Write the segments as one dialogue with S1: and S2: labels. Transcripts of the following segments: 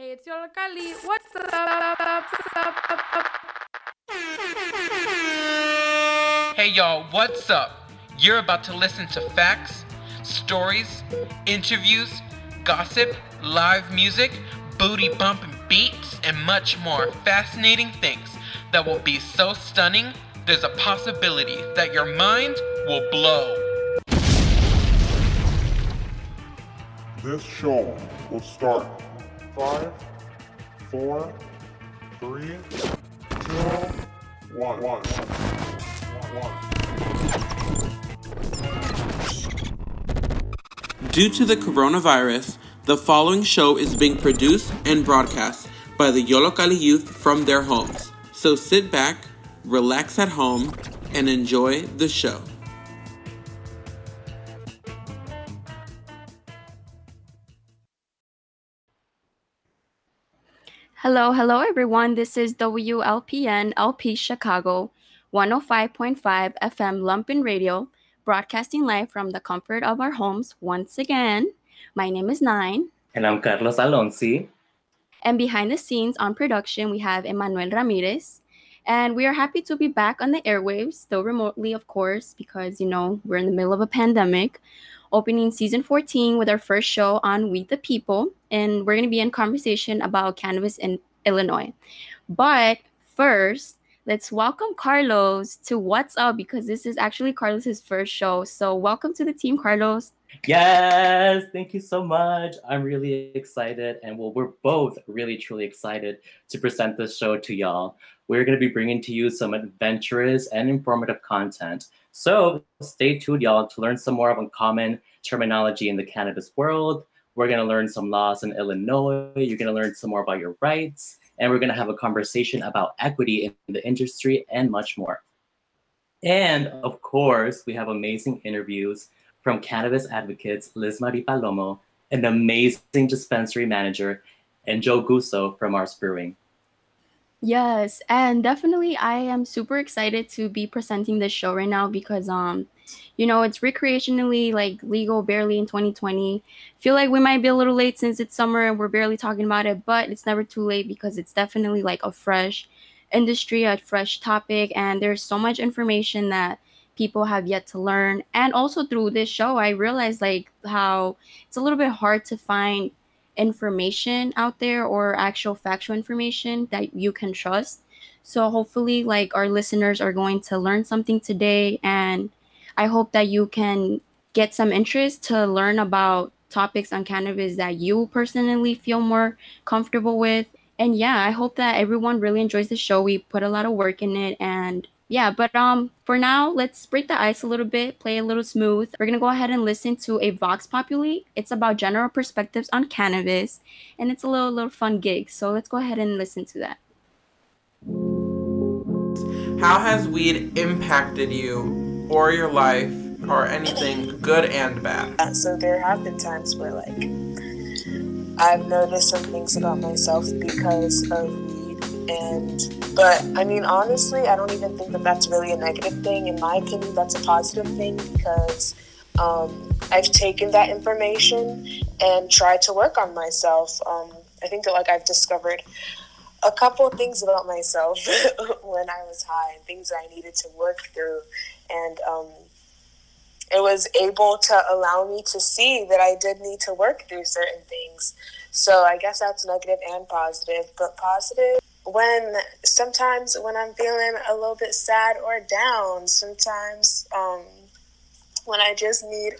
S1: Hey, it's Yollocalli. What's up?
S2: Hey y'all, what's up? You're about to listen to facts, stories, interviews, gossip, live music, booty bumping beats, and much more fascinating things that will be so stunning, there's a possibility that your mind will blow.
S3: This show will start five, four, three, two, one.
S4: Due to the coronavirus, the following show is being produced and broadcast by the Yollocalli youth from their homes. So sit back, relax at home, and enjoy the show.
S1: Hello, hello, everyone. This is WLPN LP Chicago 105.5 FM Lumpen Radio, broadcasting live from the comfort of our homes once again. My name is Nine.
S5: And I'm Carlos Alonsi.
S1: And behind the scenes on production, we have Emmanuel Ramirez. And we are happy to be back on the airwaves, still remotely, of course, because, you know, we're in the middle of a pandemic. Opening season 14 with our first show on We the People. And we're going to be in conversation about cannabis in Illinois. But first, let's welcome Carlos to What's Up because this is actually Carlos's first show. So, welcome to the team, Carlos.
S5: Yes, thank you so much. I'm really excited. And well, we're both really, truly excited to present this show to y'all. We're going to be bringing to you some adventurous and informative content. So stay tuned, y'all, to learn some more of uncommon terminology in the cannabis world. We're going to learn some laws in Illinois. You're going to learn some more about your rights. And we're going to have a conversation about equity in the industry and much more. And of course, we have amazing interviews from cannabis advocates Liz Marie Palomo, an amazing dispensary manager, and Joe Gusso from Ars Brewing.
S1: Yes, and definitely I am super excited to be presenting this show right now because um you know, it's recreationally like legal barely in 2020. Feel like we might be a little late since it's summer and we're barely talking about it, but it's never too late because it's definitely like a fresh industry, a fresh topic and there's so much information that people have yet to learn. And also through this show, I realized like how it's a little bit hard to find information out there or actual factual information that you can trust. So hopefully like our listeners are going to learn something today and I hope that you can get some interest to learn about topics on cannabis that you personally feel more comfortable with. And yeah, I hope that everyone really enjoys the show. We put a lot of work in it and yeah, but um for now, let's break the ice a little bit, play a little smooth. We're gonna go ahead and listen to a Vox Populi. It's about general perspectives on cannabis, and it's a little little fun gig. So let's go ahead and listen to that.
S4: How has weed impacted you or your life or anything good and bad?
S6: So there have been times where like I've noticed some things about myself because of weed and but I mean honestly I don't even think that that's really a negative thing in my opinion that's a positive thing because um, I've taken that information and tried to work on myself um, I think that like I've discovered a couple of things about myself when I was high and things that I needed to work through and um, it was able to allow me to see that I did need to work through certain things. So I guess that's negative and positive. But positive when sometimes when I'm feeling a little bit sad or down, sometimes um, when I just need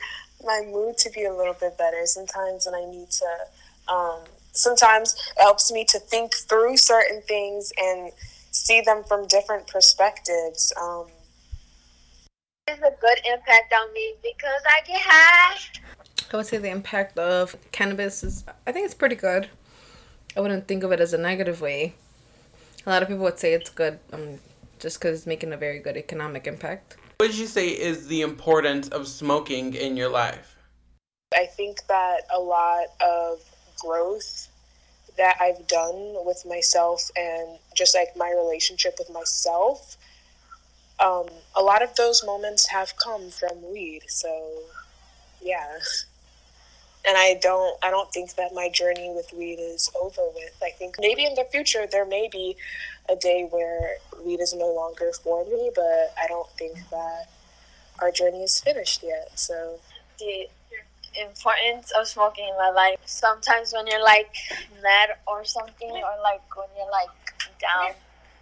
S6: my mood to be a little bit better, sometimes when I need to, um, sometimes it helps me to think through certain things and see them from different perspectives. Um,
S7: It's a good impact on me because I get high.
S8: I would say the impact of cannabis is, I think it's pretty good. I wouldn't think of it as a negative way. A lot of people would say it's good um, just because it's making a very good economic impact.
S4: What would you say is the importance of smoking in your life?
S6: I think that a lot of growth that I've done with myself and just like my relationship with myself, um, a lot of those moments have come from weed. So, yeah. And I don't I don't think that my journey with weed is over with. I think maybe in the future there may be a day where weed is no longer for me, but I don't think that our journey is finished yet. So
S7: the importance of smoking in my life. Sometimes when you're like mad or something, or like when you're like down,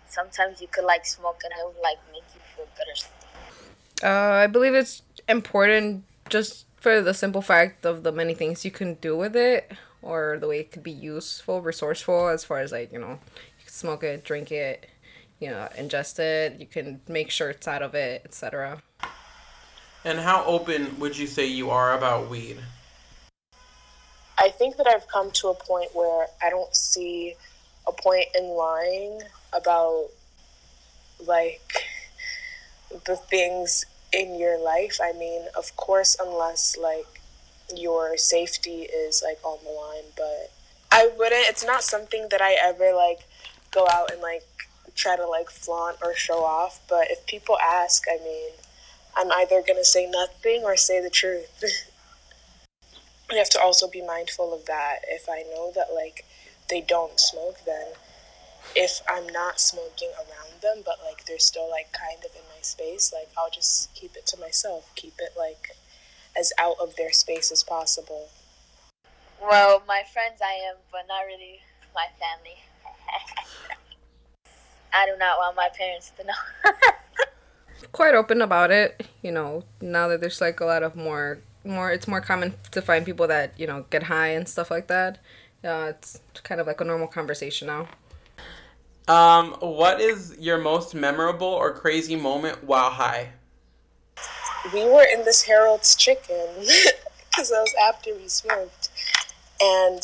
S7: sometimes you could like smoke and it would like make you feel better.
S8: Uh, I believe it's important just for the simple fact of the many things you can do with it, or the way it could be useful, resourceful, as far as like you know, you can smoke it, drink it, you know, ingest it. You can make shirts out of it, etc.
S4: And how open would you say you are about weed?
S6: I think that I've come to a point where I don't see a point in lying about like the things in your life. I mean, of course, unless like your safety is like on the line, but I wouldn't. It's not something that I ever like go out and like try to like flaunt or show off. But if people ask, I mean, I'm either gonna say nothing or say the truth. you have to also be mindful of that. If I know that like they don't smoke, then if I'm not smoking around them, but like they're still like kind of in my space, like I'll just keep it to myself, keep it like as out of their space as possible.
S7: Well, my friends I am, but not really my family. I do not want my parents to know.
S8: Quite open about it, you know. Now that there's like a lot of more, more, it's more common to find people that you know get high and stuff like that. Uh, it's kind of like a normal conversation now.
S4: Um, what is your most memorable or crazy moment while high?
S6: We were in this Harold's Chicken because that was after we smoked, and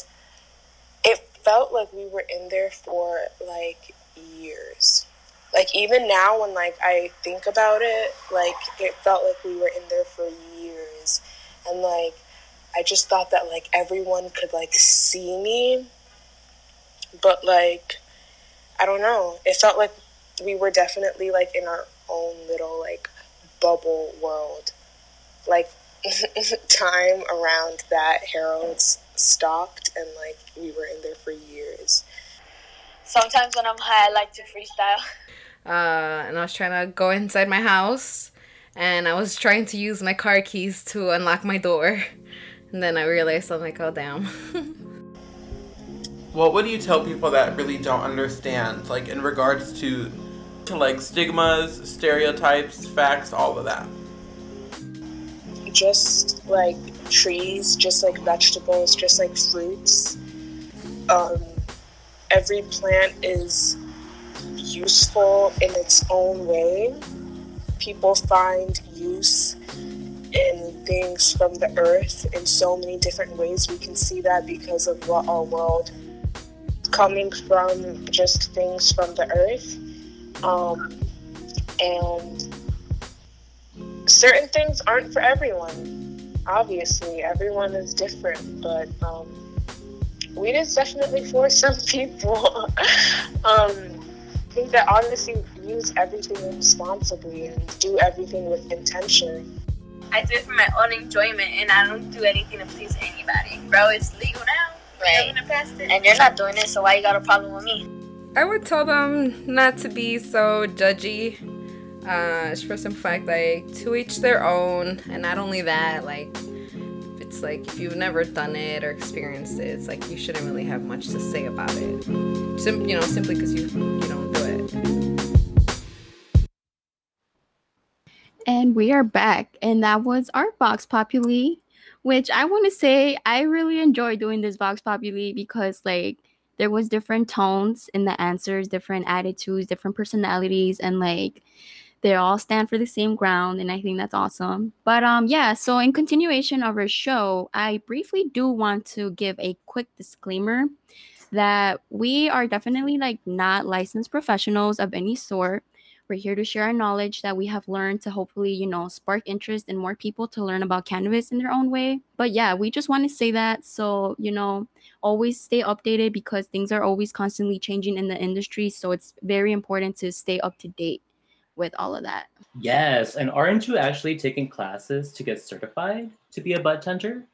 S6: it felt like we were in there for like years. Like even now, when like I think about it, like it felt like we were in there for years, and like I just thought that like everyone could like see me, but like I don't know. It felt like we were definitely like in our own little like bubble world. Like time around that Harold's stopped and like we were in there for years.
S7: Sometimes when I'm high, I like to freestyle.
S8: Uh, and I was trying to go inside my house, and I was trying to use my car keys to unlock my door, and then I realized I'm like, oh damn.
S4: What would you tell people that really don't understand, like in regards to, to like stigmas, stereotypes, facts, all of that?
S6: Just like trees, just like vegetables, just like fruits. Um, every plant is useful in its own way. People find use in things from the earth in so many different ways. We can see that because of what our world coming from just things from the earth. Um, and certain things aren't for everyone. Obviously, everyone is different, but um, weed is definitely for some people. um, I think that honestly, use everything responsibly and do everything with intention.
S7: I do it for my own enjoyment, and I don't do anything to please anybody. Bro, it's legal now. Right. And you're not doing it, so why you got a problem with me?
S8: I would tell them not to be so judgy. Uh, for some fact, like to each their own, and not only that, like it's like if you've never done it or experienced it, it's like you shouldn't really have much to say about it. Sim- you know, simply because you you don't do it.
S1: And we are back, and that was our Vox Populi which I want to say I really enjoy doing this Vox Populi because like there was different tones in the answers, different attitudes, different personalities, and like they all stand for the same ground and i think that's awesome. But um yeah so in continuation of our show i briefly do want to give a quick disclaimer that we are definitely like not licensed professionals of any sort we're here to share our knowledge that we have learned to hopefully, you know, spark interest in more people to learn about cannabis in their own way. But yeah, we just want to say that. So, you know, always stay updated because things are always constantly changing in the industry. So it's very important to stay up to date with all of that.
S5: Yes. And aren't you actually taking classes to get certified to be a bud tender?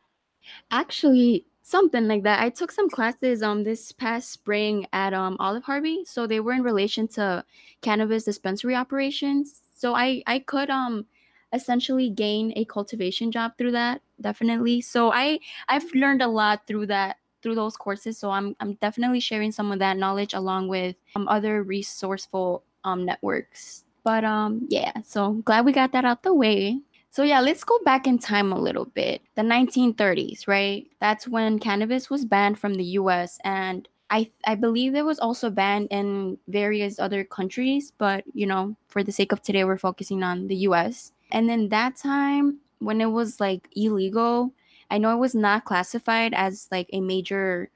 S1: Actually, something like that. I took some classes um this past spring at um Olive Harvey, so they were in relation to cannabis dispensary operations. So I I could um essentially gain a cultivation job through that, definitely. So I I've learned a lot through that through those courses. So I'm I'm definitely sharing some of that knowledge along with um other resourceful um networks. But um yeah, so glad we got that out the way. So yeah, let's go back in time a little bit. The 1930s, right? That's when cannabis was banned from the US and I I believe it was also banned in various other countries, but you know, for the sake of today we're focusing on the US. And then that time when it was like illegal, I know it was not classified as like a major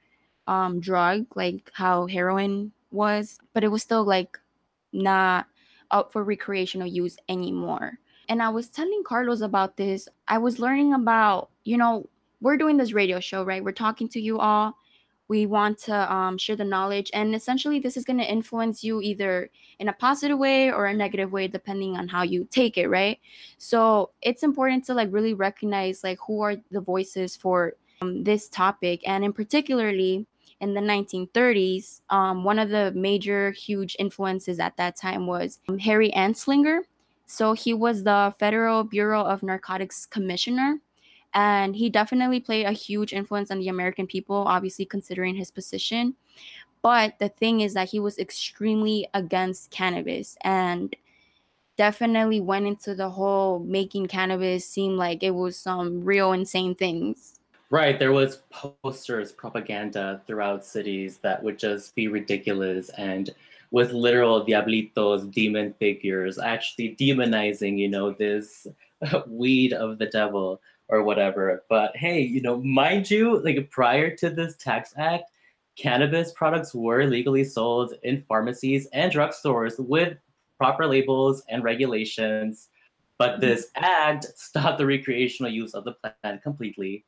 S1: um drug like how heroin was, but it was still like not up for recreational use anymore. And I was telling Carlos about this. I was learning about, you know, we're doing this radio show, right? We're talking to you all. We want to um, share the knowledge. And essentially, this is going to influence you either in a positive way or a negative way, depending on how you take it, right? So it's important to like really recognize like who are the voices for um, this topic. And in particularly, in the 1930s, um, one of the major huge influences at that time was um, Harry Anslinger. So he was the Federal Bureau of Narcotics Commissioner. And he definitely played a huge influence on the American people, obviously, considering his position. But the thing is that he was extremely against cannabis and definitely went into the whole making cannabis seem like it was some real insane things.
S5: Right, there was posters, propaganda throughout cities that would just be ridiculous and with literal diablitos, demon figures, actually demonizing, you know, this weed of the devil or whatever. But hey, you know, mind you, like prior to this tax act, cannabis products were legally sold in pharmacies and drugstores with proper labels and regulations. But mm-hmm. this act stopped the recreational use of the plant completely.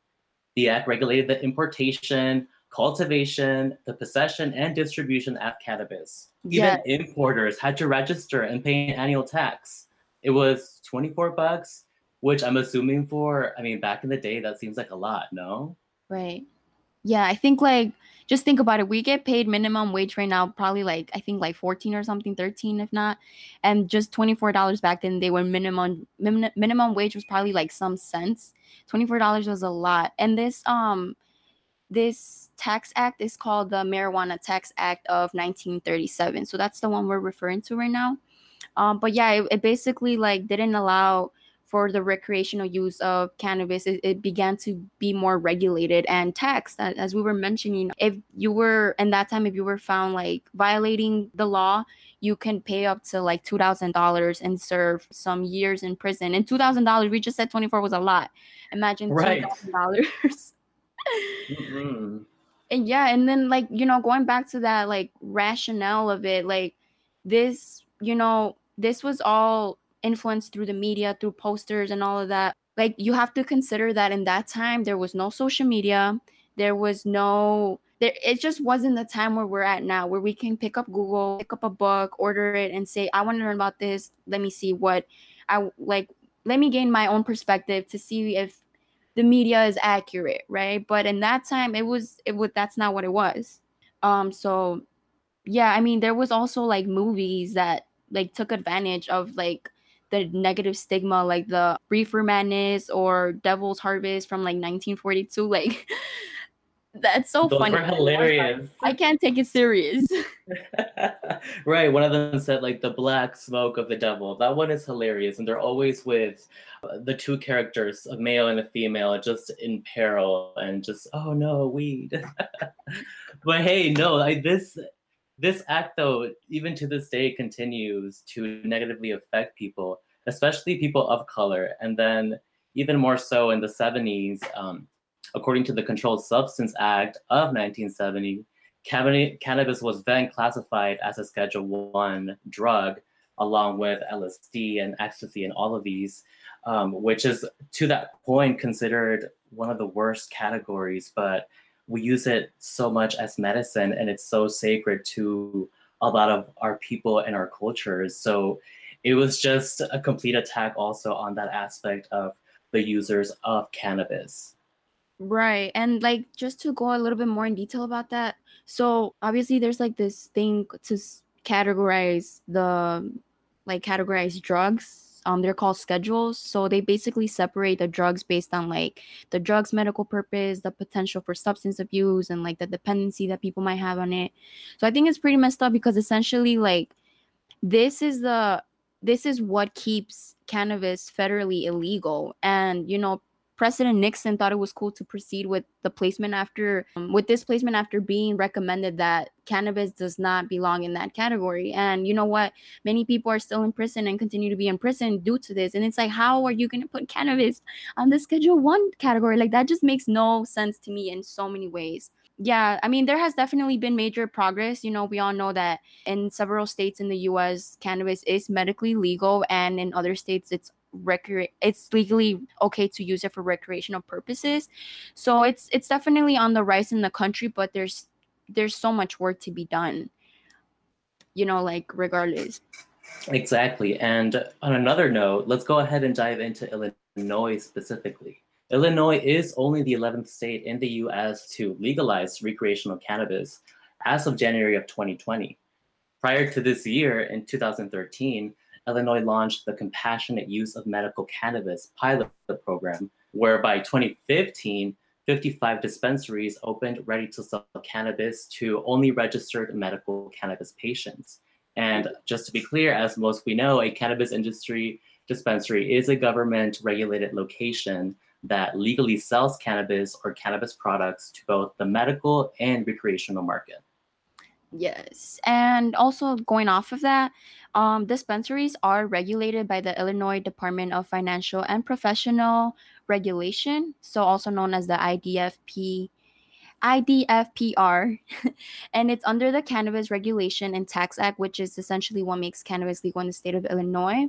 S5: The act regulated the importation, cultivation, the possession, and distribution of cannabis. Even
S1: Yes.
S5: importers had to register and pay an annual tax. It was 24 bucks, which I'm assuming for, I mean, back in the day, that seems like a lot, no?
S1: Right. Yeah, I think like just think about it. We get paid minimum wage right now, probably like I think like 14 or something, 13 if not. And just $24 back then they were minimum min- minimum wage was probably like some cents. $24 was a lot. And this um this tax act is called the Marijuana Tax Act of 1937. So that's the one we're referring to right now. Um, but yeah, it, it basically like didn't allow for the recreational use of cannabis. It, it began to be more regulated and taxed. As we were mentioning, if you were in that time, if you were found like violating the law, you can pay up to like two thousand dollars and serve some years in prison. And two thousand dollars, we just said twenty four was a lot. Imagine two
S5: Right.
S1: dollars.
S5: Mhm.
S1: and yeah and then like you know going back to that like rationale of it like this you know this was all influenced through the media through posters and all of that. Like you have to consider that in that time there was no social media. There was no there it just wasn't the time where we're at now where we can pick up google pick up a book order it and say i want to learn about this. Let me see what i like let me gain my own perspective to see if the media is accurate, right? But in that time, it was it would that's not what it was. Um, so yeah, I mean, there was also like movies that like took advantage of like the negative stigma, like the Reefer Madness or Devil's Harvest from like 1942. Like that's so
S5: Those
S1: funny.
S5: were hilarious.
S1: I can't take it serious.
S5: right. One of them said like the black smoke of the devil. That one is hilarious, and they're always with uh, the two characters, a male and a female, just in peril and just oh no, weed. but hey, no, I, this this act though, even to this day, continues to negatively affect people, especially people of color, and then even more so in the 70s. Um, according to the Controlled Substance Act of 1970, cannabis was then classified as a Schedule One drug, along with LSD and ecstasy and all of these, um, which is to that point considered one of the worst categories. But we use it so much as medicine, and it's so sacred to a lot of our people and our cultures. So it was just a complete attack also on that aspect of the users of cannabis.
S1: Right. And like just to go a little bit more in detail about that. So obviously there's like this thing to s- categorize the like categorize drugs. Um they're called schedules. So they basically separate the drugs based on like the drug's medical purpose, the potential for substance abuse and like the dependency that people might have on it. So I think it's pretty messed up because essentially like this is the this is what keeps cannabis federally illegal and you know President Nixon thought it was cool to proceed with the placement after um, with this placement after being recommended that cannabis does not belong in that category. And you know what? Many people are still in prison and continue to be in prison due to this. And it's like, how are you going to put cannabis on the Schedule One category? Like that just makes no sense to me in so many ways. Yeah, I mean, there has definitely been major progress. You know, we all know that in several states in the US, cannabis is medically legal, and in other states, it's recre- it's legally okay to use it for recreational purposes. So it's it's definitely on the rise in the country, but there's there's so much work to be done. You know, like regardless.
S5: Exactly. And on another note, let's go ahead and dive into Illinois specifically. Illinois is only the 11th state in the US to legalize recreational cannabis as of January of 2020. Prior to this year, in 2013, Illinois launched the Compassionate Use of Medical Cannabis pilot program, where by 2015, 55 dispensaries opened ready to sell cannabis to only registered medical cannabis patients. And just to be clear, as most we know, a cannabis industry dispensary is a government regulated location that legally sells cannabis or cannabis products to both the medical and recreational market.
S1: Yes. And also going off of that, um, dispensaries are regulated by the Illinois Department of Financial and Professional Regulation, so also known as the IDFP. IDFPR, and it's under the Cannabis Regulation and Tax Act, which is essentially what makes cannabis legal in the state of Illinois.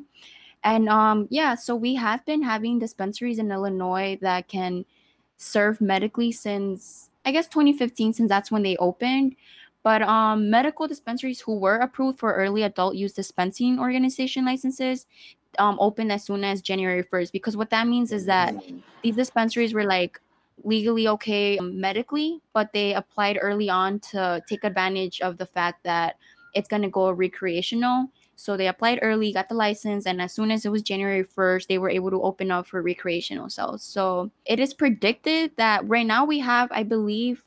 S1: And um, yeah, so we have been having dispensaries in Illinois that can serve medically since I guess 2015, since that's when they opened. But um, medical dispensaries who were approved for early adult use dispensing organization licenses um, opened as soon as January 1st. Because what that means is that these dispensaries were like legally okay medically, but they applied early on to take advantage of the fact that it's going to go recreational. So they applied early, got the license, and as soon as it was January 1st, they were able to open up for recreational sales. So it is predicted that right now we have, I believe,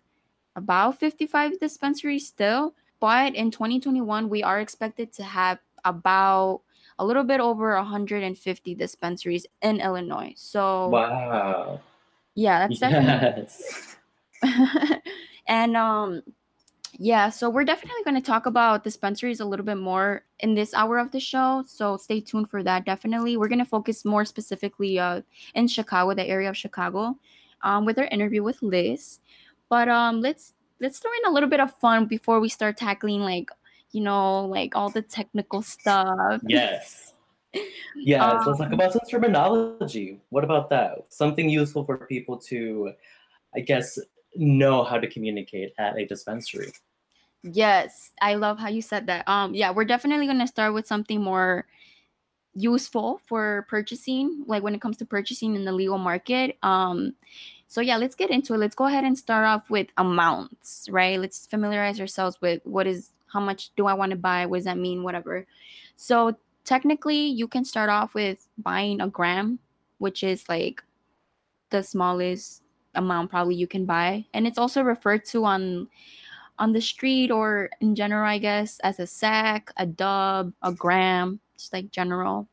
S1: about 55 dispensaries still. But in 2021, we are expected to have about a little bit over 150 dispensaries in Illinois. So
S5: Wow.
S1: yeah, that's definitely
S5: Yes.
S1: and um yeah, so we're definitely going to talk about dispensaries a little bit more in this hour of the show. So stay tuned for that. Definitely, we're going to focus more specifically uh, in Chicago, the area of Chicago, um, with our interview with Liz. But um, let's let's throw in a little bit of fun before we start tackling like you know like all the technical stuff.
S5: Yes. Yes, let's talk
S1: Um,
S5: about some terminology. What about that? Something useful for people to, I guess, know how to communicate at a dispensary.
S1: Yes, I love how you said that. Um, yeah, we're definitely gonna start with something more useful for purchasing, like when it comes to purchasing in the legal market. Um, so yeah, let's get into it. Let's go ahead and start off with amounts, right? Let's familiarize ourselves with what is how much do I want to buy? What does that mean? Whatever. So technically, you can start off with buying a gram, which is like the smallest amount probably you can buy, and it's also referred to on on the street or in general, I guess, as a sack, a dub, a gram, just like general.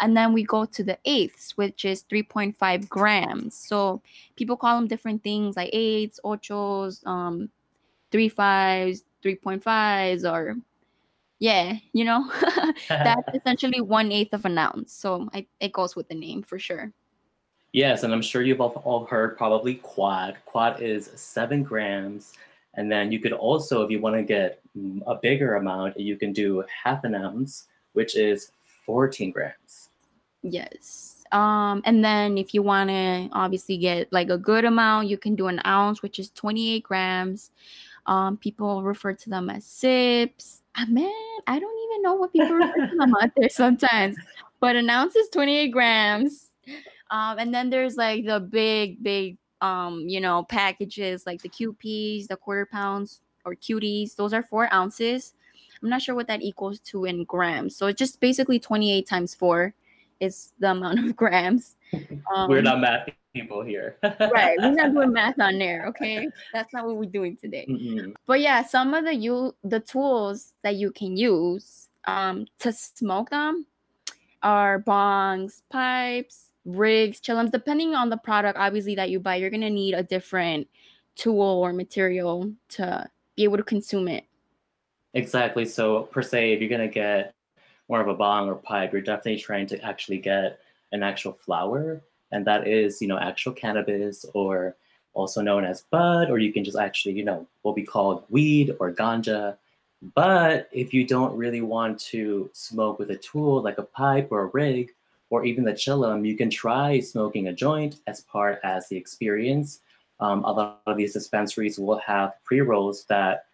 S1: And then we go to the eighths, which is 3.5 grams. So people call them different things like eights, ochos, um, three fives, 3.5s, or yeah, you know, that's essentially one eighth of an ounce. So I, it goes with the name for sure.
S5: Yes, and I'm sure you've all, heard probably quad. Quad is seven grams. And then you could also, if you want to get mm, a bigger amount, you can do half an ounce, which is 14 grams.
S1: Yes. Um, and then if you want to obviously get like a good amount, you can do an ounce, which is 28 grams. Um, people refer to them as sips. Ah, man, I don't even know what people refer to them out there sometimes. But an ounce is 28 grams. Um, and then there's like the big, big um, you know, packages like the QPs, the quarter pounds or cuties. Those are four ounces. I'm not sure what that equals to in grams. So it's just basically 28 times four is the amount of grams. Um,
S5: We're not math people here.
S1: right. We're not doing math on there. Okay, that's not what we're doing today.
S5: Mm-mm.
S1: But yeah, some of the you the tools that you can use um to smoke them are bongs, pipes, rigs, chillums. Depending on the product, obviously that you buy, you're gonna need a different tool or material to be able to consume it.
S5: Exactly. So per se, if you're gonna get more of a bong or pipe, you're definitely trying to actually get an actual flower, and that is, you know, actual cannabis or also known as bud, or you can just actually, you know, what we call weed or ganja. But if you don't really want to smoke with a tool like a pipe or a rig, or even the chillum, you can try smoking a joint as part as the experience. Um, a lot of these dispensaries will have pre rolls that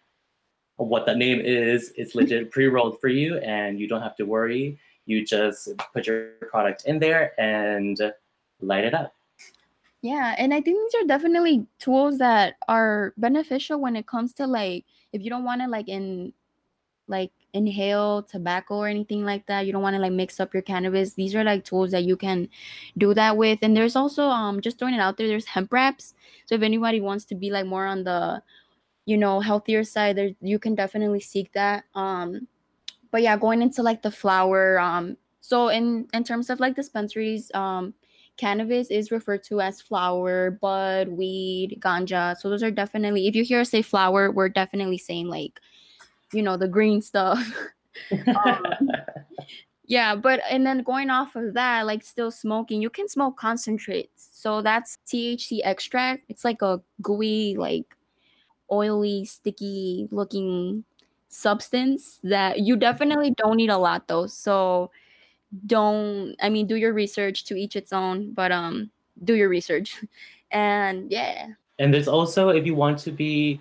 S5: what the name is it's legit pre-rolled for you and you don't have to worry you just put your product in there and light it up
S1: Yeah, and I think these are definitely tools that are beneficial when it comes to like if you don't want to like in like inhale tobacco or anything like that, you don't want to like mix up your cannabis. These are like tools that you can do that with. And there's also um just throwing it out there, there's hemp wraps. So if anybody wants to be like more on the you know healthier side, there you can definitely seek that. Um but yeah, going into like the flower um so in in terms of like dispensaries um cannabis is referred to as flower, bud, weed, ganja. So those are definitely if you hear us say flower, we're definitely saying like, you know, the green stuff. um, yeah, but and then going off of that, like still smoking, you can smoke concentrates. So that's THC extract. It's like a gooey, like oily, sticky looking substance that you definitely don't need a lot though. So don't I mean do your research to each its own, but um do your research. And yeah.
S5: and there's also if you want to be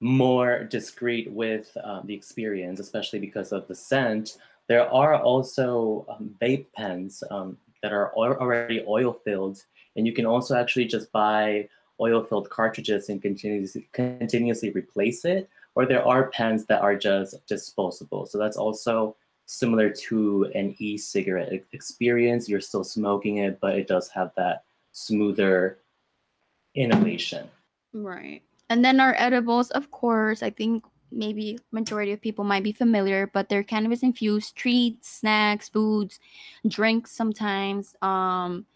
S5: more discreet with um, the experience especially because of the scent there are also um, vape pens um, that are already oil filled and you can also actually just buy oil filled cartridges and continuously continuously replace it or there are pens that are just disposable so that's also similar to an e-cigarette experience you're still smoking it but it does have that smoother inhalation
S1: Right. And then our edibles, of course, I think maybe majority of people might be familiar, but they're cannabis infused treats, snacks, foods, drinks sometimes. Um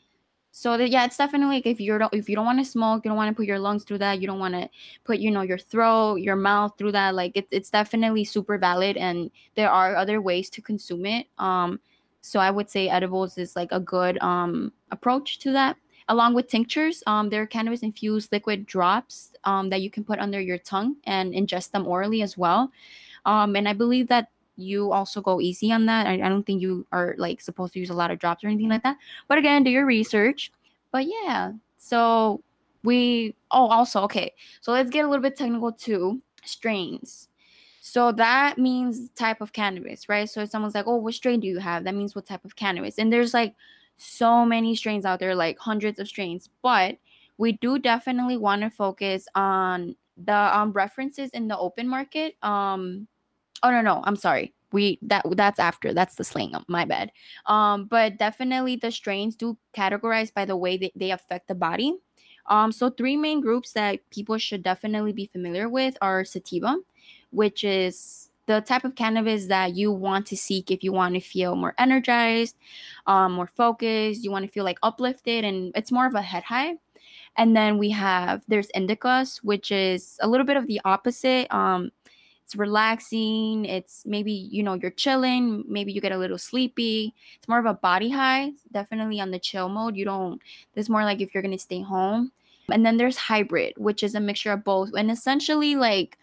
S1: so that yeah, it's definitely like if you're don't if you don't want to smoke, you don't want to put your lungs through that, you don't want to put you know your throat, your mouth through that. Like it's it's definitely super valid, and there are other ways to consume it. Um, so I would say edibles is like a good um approach to that. Along with tinctures, um, there are cannabis infused liquid drops um, that you can put under your tongue and ingest them orally as well. Um, and I believe that you also go easy on that. I, I don't think you are like supposed to use a lot of drops or anything like that. But again, do your research. But yeah, so we oh also okay. So let's get a little bit technical too. Strains. So that means type of cannabis, right? So if someone's like, "Oh, what strain do you have?" That means what type of cannabis. And there's like so many strains out there, like hundreds of strains. But we do definitely want to focus on the um references in the open market. Um oh no no, I'm sorry. We that that's after. That's the slang. My bad. Um, but definitely the strains do categorize by the way that they affect the body. Um, so three main groups that people should definitely be familiar with are sativa, which is the type of cannabis that you want to seek if you want to feel more energized, um, more focused, you want to feel like uplifted, and it's more of a head high. And then we have there's indicas, which is a little bit of the opposite. Um, it's relaxing. It's maybe you know you're chilling. Maybe you get a little sleepy. It's more of a body high. Definitely on the chill mode. You don't. This more like if you're gonna stay home. And then there's hybrid, which is a mixture of both. And essentially, like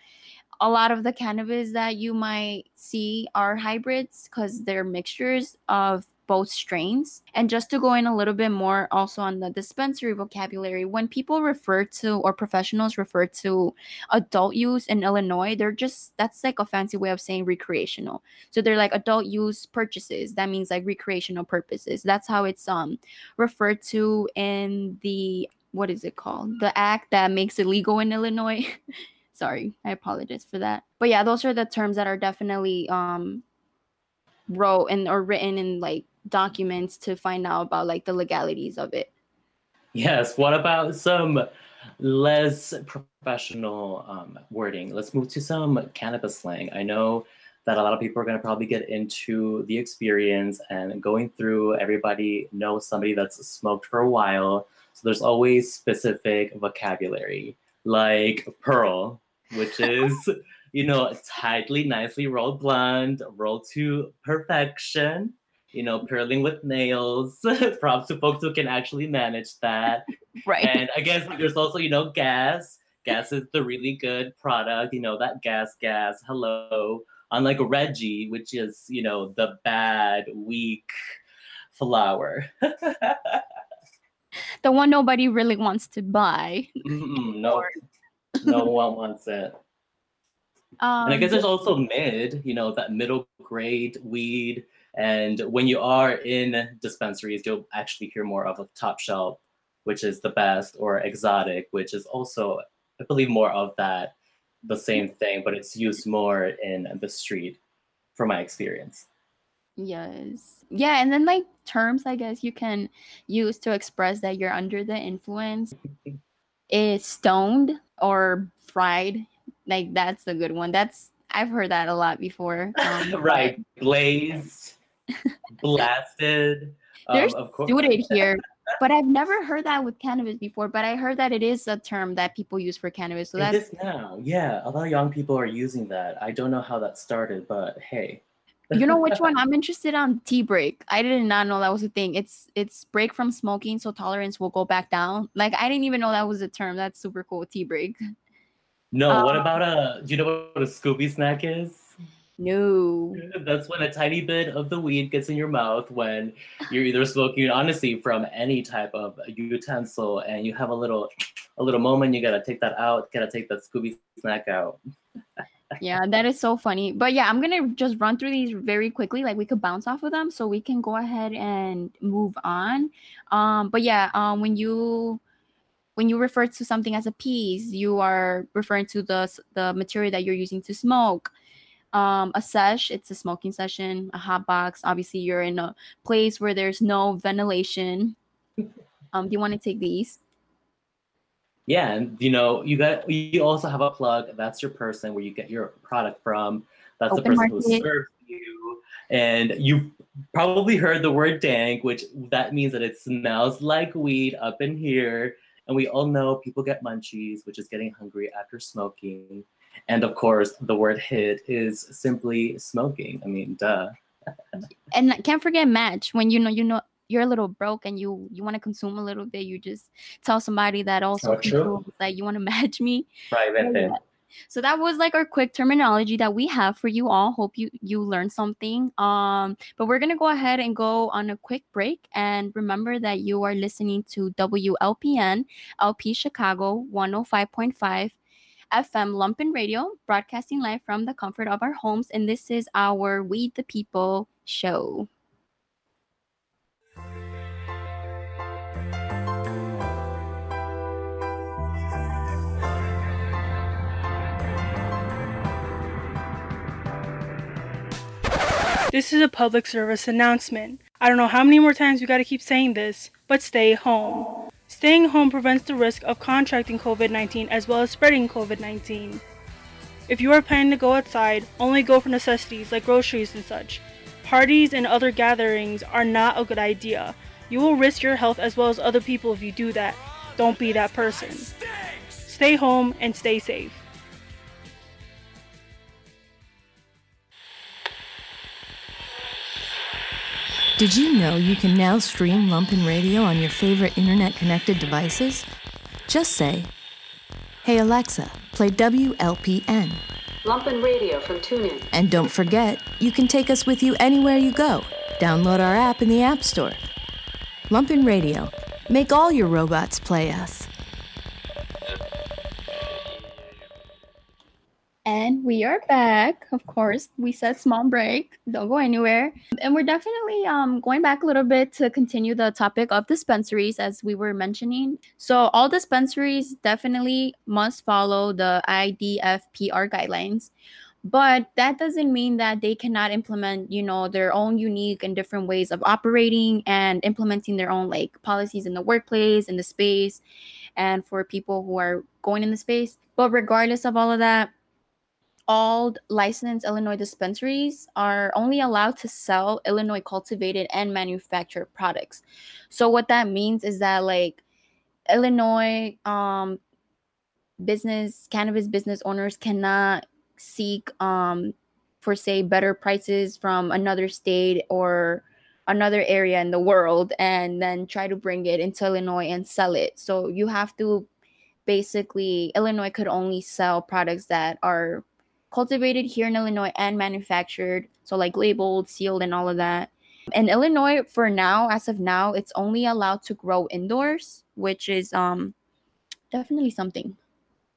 S1: a lot of the cannabis that you might see are hybrids because they're mixtures of both strains. And just to go in a little bit more also on the dispensary vocabulary, when people refer to or professionals refer to adult use in Illinois, they're just that's like a fancy way of saying recreational. So they're like adult use purchases. That means like recreational purposes. That's how it's um referred to in the what is it called? The act that makes it legal in Illinois. Sorry, I apologize for that. But yeah, those are the terms that are definitely um wrote and or written in like documents to find out about like the legalities of it.
S5: Yes. What about some less professional um, wording? Let's move to some cannabis slang. I know that a lot of people are going to probably get into the experience and going through. Everybody knows somebody that's smoked for a while. So there's always specific vocabulary like pearl, which is, you know, tightly, nicely rolled blonde, rolled to perfection, you know, pearling with nails. Props to folks who can actually manage that.
S1: Right.
S5: And I guess there's also, you know, gas. Gas is the really good product, you know, that gas, gas, hello. Unlike Reggie, which is, you know, the bad, weak flower.
S1: the one nobody really wants to buy.
S5: Mm-mm, no, no one wants it.
S1: Um,
S5: And I guess there's also mid, you know, that middle grade weed. And when you are in dispensaries, you'll actually hear more of a top shelf, which is the best, or exotic, which is also, I believe, more of that, the same thing, but it's used more in the street, from my experience.
S1: Yes. Yeah, and then like terms I guess you can use to express that you're under the influence is stoned or fried. Like that's a good one. That's I've heard that a lot before. Um,
S5: right, glazed, blasted.
S1: They're
S5: um,
S1: suited here, but I've never heard that with cannabis before. But I heard that it is a term that people use for cannabis. So
S5: It
S1: that's
S5: is now, yeah. A lot of young people are using that. I don't know how that started, but hey.
S1: you know which one I'm interested on T-break. I did not know that was a thing. It's it's break from smoking so tolerance will go back down. Like I didn't even know that was a term. That's super cool. T-break.
S5: No, what
S1: Um,
S5: about a? Do you know what a Scooby snack is?
S1: No.
S5: That's when a tiny bit of the weed gets in your mouth when you're either smoking, honestly, from any type of utensil, and you have a little, a little moment. You gotta take that out. Gotta take that Scooby snack out.
S1: Yeah, that is so funny. But yeah, I'm gonna just run through these very quickly. Like we could bounce off of them, so we can go ahead and move on. Um, but yeah, um, when you when you refer to something as a piece, you are referring to the the material that you're using to smoke. Um, a sesh, it's a smoking session. A hot box, obviously, you're in a place where there's no ventilation. Um, do you want to take these?
S5: Yeah, and you know, you got you also have a plug. That's your person where you get your product from. That's the
S1: Open
S5: person who serves you. And you've probably heard the word dank, which that means that it smells like weed up in here. And we all know people get munchies, which is getting hungry after smoking. And of course, the word hit is simply smoking. I mean, duh.
S1: and can't forget match when you know you know you're a little broke and you you want to consume a little bit you just tell somebody that also
S5: Oh, true.
S1: consumes that you want to match me
S5: Right,
S1: Oh, so that was like our quick terminology that we have for you all hope you you learned something um but we're gonna go ahead and go on a quick break and remember that you are listening to wlpn lp chicago 105.5 FM Lumpen Radio, broadcasting live from the comfort of our homes. And this is our We the People show.
S9: This is a public service announcement. I don't know how many more times we gotta keep saying this, but stay home. Staying home prevents the risk of contracting COVID 19 as well as spreading COVID 19. If you are planning to go outside, only go for necessities like groceries and such. Parties and other gatherings are not a good idea. You will risk your health as well as other people if you do that. Don't be that person. Stay home and stay safe.
S10: Did you know you can now stream Lumpen Radio on your favorite internet connected devices? Just say, Hey Alexa, play WLPN.
S11: Lumpen Radio from TuneIn.
S10: And don't forget, you can take us with you anywhere you go. Download our app in the App Store. Lumpen Radio. Make all your robots play us.
S1: And we are back. Of course, we said small break. Don't go anywhere. And we're definitely um, going back a little bit to continue the topic of dispensaries, as we were mentioning. So, all dispensaries definitely must follow the IDFPR guidelines. But that doesn't mean that they cannot implement, you know, their own unique and different ways of operating and implementing their own like policies in the workplace, in the space, and for people who are going in the space. But regardless of all of that, all licensed Illinois dispensaries are only allowed to sell Illinois cultivated and manufactured products. So what that means is that like Illinois um business cannabis business owners cannot seek um for say better prices from another state or another area in the world and then try to bring it into Illinois and sell it. So you have to basically Illinois could only sell products that are cultivated here in Illinois and manufactured, so like labeled, sealed and all of that. In Illinois for now as of now it's only allowed to grow indoors, which is um definitely something.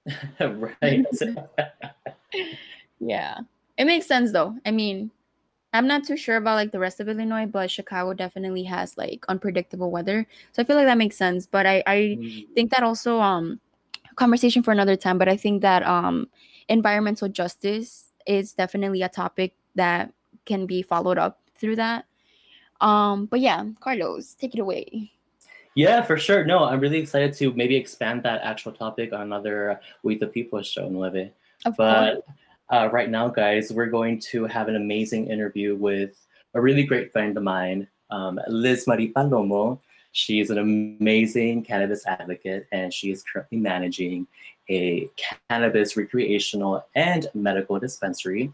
S5: right.
S1: yeah. It makes sense though. I mean, I'm not too sure about like the rest of Illinois, but Chicago definitely has like unpredictable weather. So I feel like that makes sense. But I, I
S5: Mm.
S1: think that also um conversation for another time, but I think that um environmental justice is definitely a topic that can be followed up through that. Um, but yeah, Carlos, take it away.
S5: Yeah, for sure. No, I'm really excited to maybe expand that actual topic on another We the People show, Nueve.
S1: Of
S5: But uh, right now, guys, we're going to have an amazing interview with a really great friend of mine, um, Liz Marie Palomo. She's an amazing cannabis advocate, and she is currently managing a cannabis recreational and medical dispensary.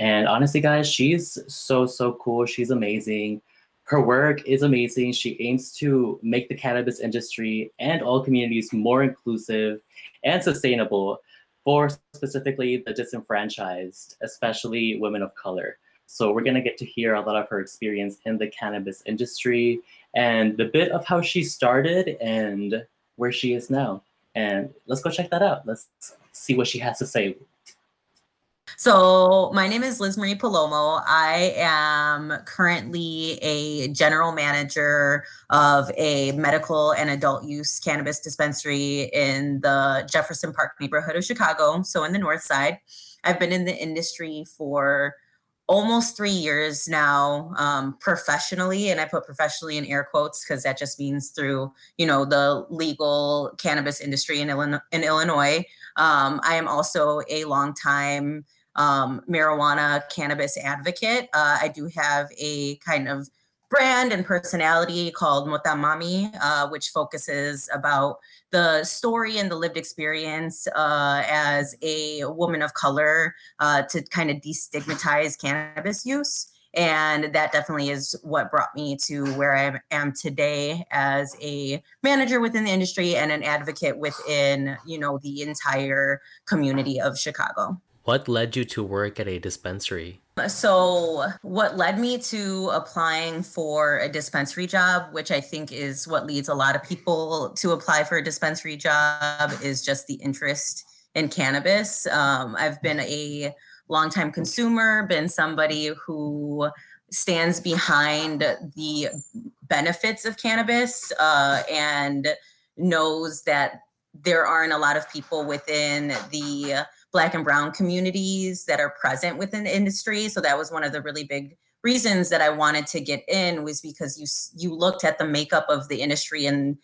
S5: And honestly, guys, she's so, so cool. She's amazing. Her work is amazing. She aims to make the cannabis industry and all communities more inclusive and sustainable for specifically the disenfranchised, especially women of color. So we're going to get to hear a lot of her experience in the cannabis industry and the bit of how she started and where she is now. And let's go check that out. Let's see what she has to say.
S12: So, my name is Liz Marie Palomo. I am currently a general manager of a medical and adult use cannabis dispensary in the Jefferson Park neighborhood of Chicago, so in the north side. I've been in the industry for almost three years now um, professionally and i put professionally in air quotes because that just means through you know the legal cannabis industry in illinois, in illinois. Um, i am also a long time um, marijuana cannabis advocate uh, i do have a kind of brand and personality called motamami uh, which focuses about the story and the lived experience uh, as a woman of color uh, to kind of destigmatize cannabis use. And that definitely is what brought me to where I am today as a manager within the industry and an advocate within, you know, the entire community of Chicago.
S13: What led you to work at a dispensary?
S12: So, what led me to applying for a dispensary job, which I think is what leads a lot of people to apply for a dispensary job, is just the interest in cannabis. Um, I've been a longtime consumer, been somebody who stands behind the benefits of cannabis uh, and knows that there aren't a lot of people within the black and brown communities that are present within the industry. So that was one of the really big reasons that i wanted to get in was because you you looked at the makeup of the industry and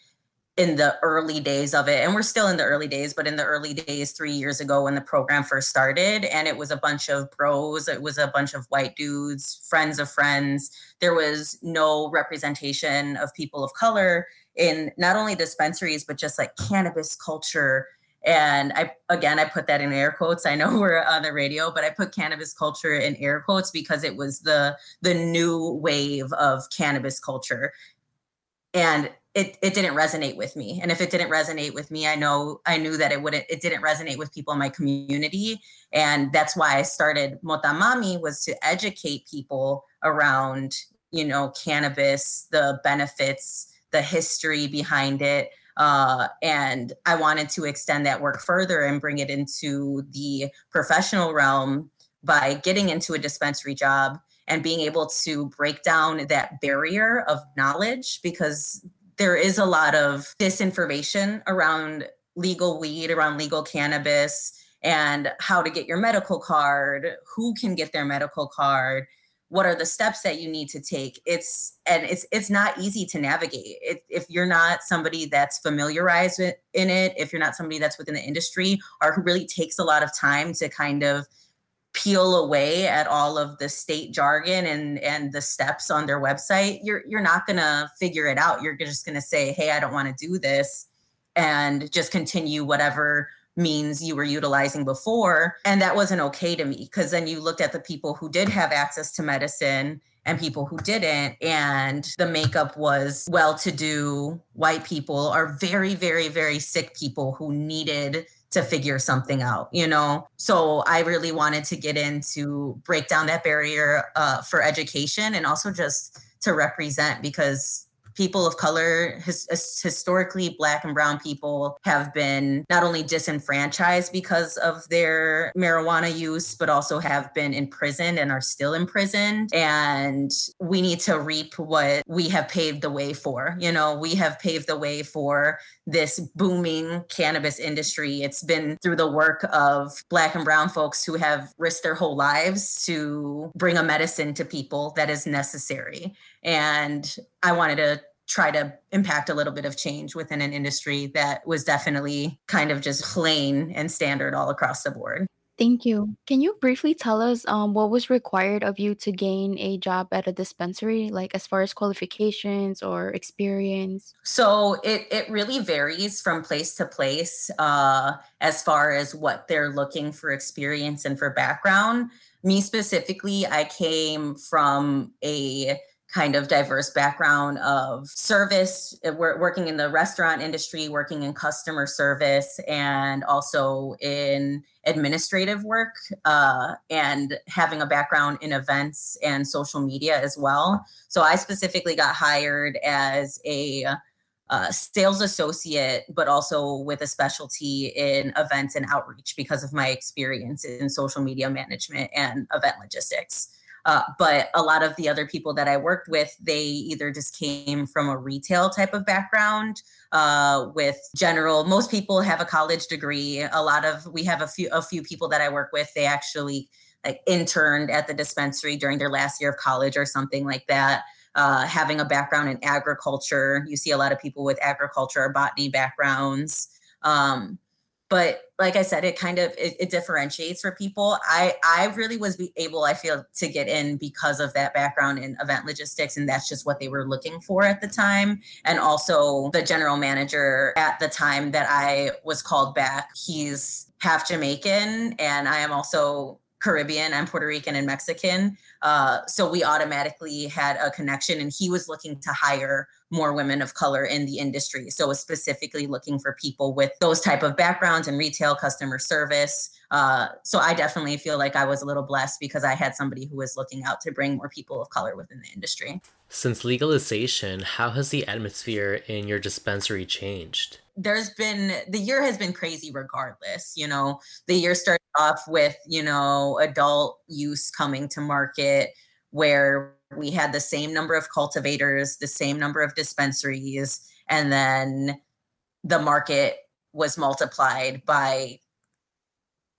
S12: in the early days of it. And we're still in the early days but in the early days 3 years ago when the program first started and it was a bunch of bros it was a bunch of white dudes friends of friends. There was no representation of people of color in not only dispensaries but just like cannabis culture and i again i put that in air quotes. I know we're on the radio but i put cannabis culture in air quotes because it was the the new wave of cannabis culture. And it, it didn't resonate with me. And if it didn't resonate with me i know i knew that it wouldn't it didn't resonate with people in my community. And that's why i started motamami was to educate people around you know cannabis the benefits the history behind it Uh, and I wanted to extend that work further and bring it into the professional realm by getting into a dispensary job and being able to break down that barrier of knowledge because there is a lot of disinformation around legal weed, around legal cannabis, and how to get your medical card, who can get their medical card, what are the steps that you need to take? It's and it's it's not easy to navigate. It, if you're not somebody that's familiarized in it if you're not somebody that's within the industry or who really takes a lot of time to kind of peel away at all of the state jargon and and the steps on their website you're you're not going to figure it out. You're just going to say hey i don't want to do this and just continue whatever means you were utilizing before. And that wasn't okay to me because then you looked at the people who did have access to medicine and people who didn't. And the makeup was well to do white people are very, very, very sick people who needed to figure something out, you know? So I really wanted to get in to break down that barrier uh, for education and also just to represent because people of color, his, historically black and brown people have been not only disenfranchised because of their marijuana use, but also have been imprisoned and are still imprisoned. And we need to reap what we have paved the way for. You know, we have paved the way for this booming cannabis industry. It's been through the work of black and brown folks who have risked their whole lives to bring a medicine to people that is necessary. And I wanted to try to impact a little bit of change within an industry that was definitely kind of just plain and standard all across the board.
S1: Thank you. Can you briefly tell us um, what was required of you to gain a job at a dispensary, like as far as qualifications or experience?
S12: So it, it really varies from place to place uh, as far as what they're looking for experience and for background. Me specifically, I came from a kind of diverse background of service, uh, working in the restaurant industry, working in customer service, and also in administrative work, uh, and having a background in events and social media as well. So I specifically got hired as a uh, sales associate, but also with a specialty in events and outreach because of my experience in social media management and event logistics. Uh, but a lot of the other people that I worked with, they either just came from a retail type of background uh, with general. Most people have a college degree. A lot of we have a few a few people that I work with. They actually like interned at the dispensary during their last year of college or something like that. Uh, having a background in agriculture, you see a lot of people with agriculture or botany backgrounds. Um, but like i said it kind of it, it, differentiates for people i i really was able i feel to get in because of that background in event logistics and that's just what they were looking for at the time and also the general manager at the time that i was called back he's half jamaican and i am also Caribbean, I'm Puerto Rican and Mexican. Uh, so we automatically had a connection, and he was looking to hire more women of color in the industry. So was specifically looking for people with those type of backgrounds in retail, customer service. Uh, so I definitely feel like I was a little blessed because I had somebody who was looking out to bring more people of color within the industry.
S13: Since legalization, how has the atmosphere in your dispensary changed?
S12: There's been the year has been crazy regardless. You know, the year started off with, you know, adult use coming to market where we had the same number of cultivators, the same number of dispensaries, and then the market was multiplied by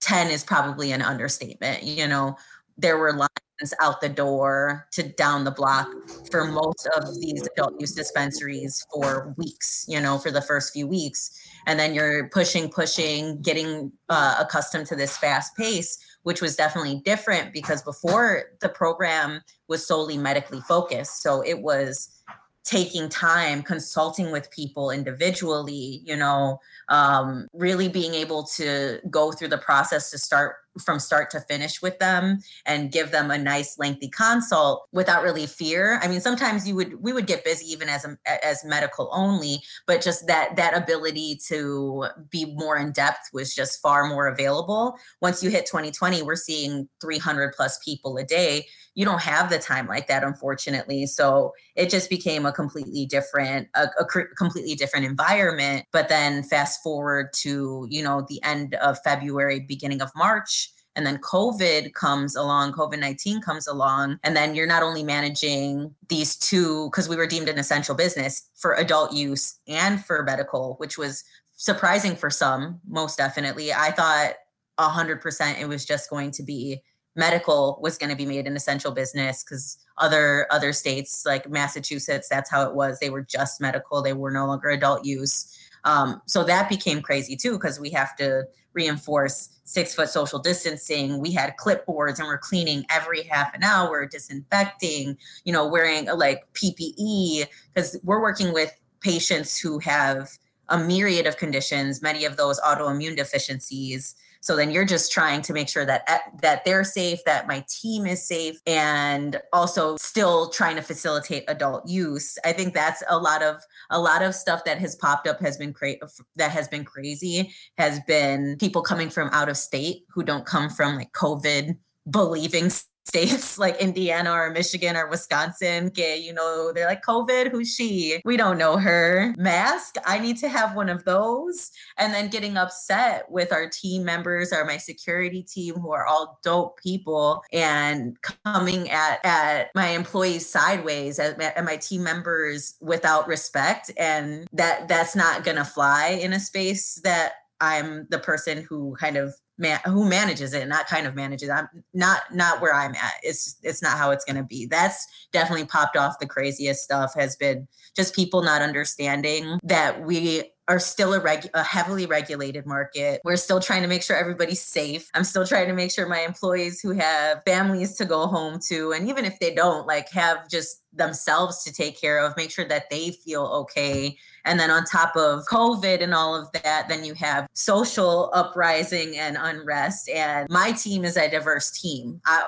S12: 10 is probably an understatement. You know, there were lines out the door to down the block for most of these adult use dispensaries for weeks, you know, for the first few weeks. And then you're pushing, pushing, getting uh, accustomed to this fast pace which was definitely different because before the program was solely medically focused. So it was taking time, consulting with people individually, you know, um, really being able to go through the process to start from start to finish with them and give them a nice lengthy consult without really fear. I mean sometimes you would we would get busy even as a, as medical only but just that that ability to be more in depth was just far more available. Once you hit 2020 we're seeing 300 plus people a day. You don't have the time like that unfortunately. So it just became a completely different a, a cr- completely different environment. But then fast forward to you know the end of february beginning of march and then covid comes along covid-19 comes along and then you're not only managing these two because we were deemed an essential business for adult use and for medical which was surprising for some most definitely. I thought 100% it was just going to be medical was going to be made an essential business because other other states like massachusetts that's how it was. They were just medical. They were no longer adult use um, so that became crazy too because we have to reinforce six foot social distancing. We had clipboards and we're cleaning every half an hour disinfecting you know wearing like ppe because we're working with patients who have a myriad of conditions many of those autoimmune deficiencies so then you're just trying to make sure that eh, that they're safe, that my team is safe, and also still trying to facilitate adult use. I think that's a lot of a lot of stuff that has popped up has been cra- that has been crazy. Has been people coming from out of state who don't come from like COVID believing states like Indiana or Michigan or Wisconsin, okay, you know, they're like, COVID, who's she? We don't know her. Mask, I need to have one of those. And then getting upset with our team members or my security team who are all dope people and coming at, at my employees sideways at at my team members without respect. And that that's not gonna fly in a space that I'm the person who kind of man who manages it not kind of manages i'm not not where i'm at it's it's not how it's going to be that's definitely popped off the craziest stuff has been just people not understanding that we are still a, reg- a heavily regulated market. We're still trying to make sure everybody's safe. I'm still trying to make sure my employees who have families to go home to, and even if they don't, like have just themselves to take care of, make sure that they feel okay and then on top of COVID and all of that, then you have social uprising and unrest. And my team is a diverse team. I,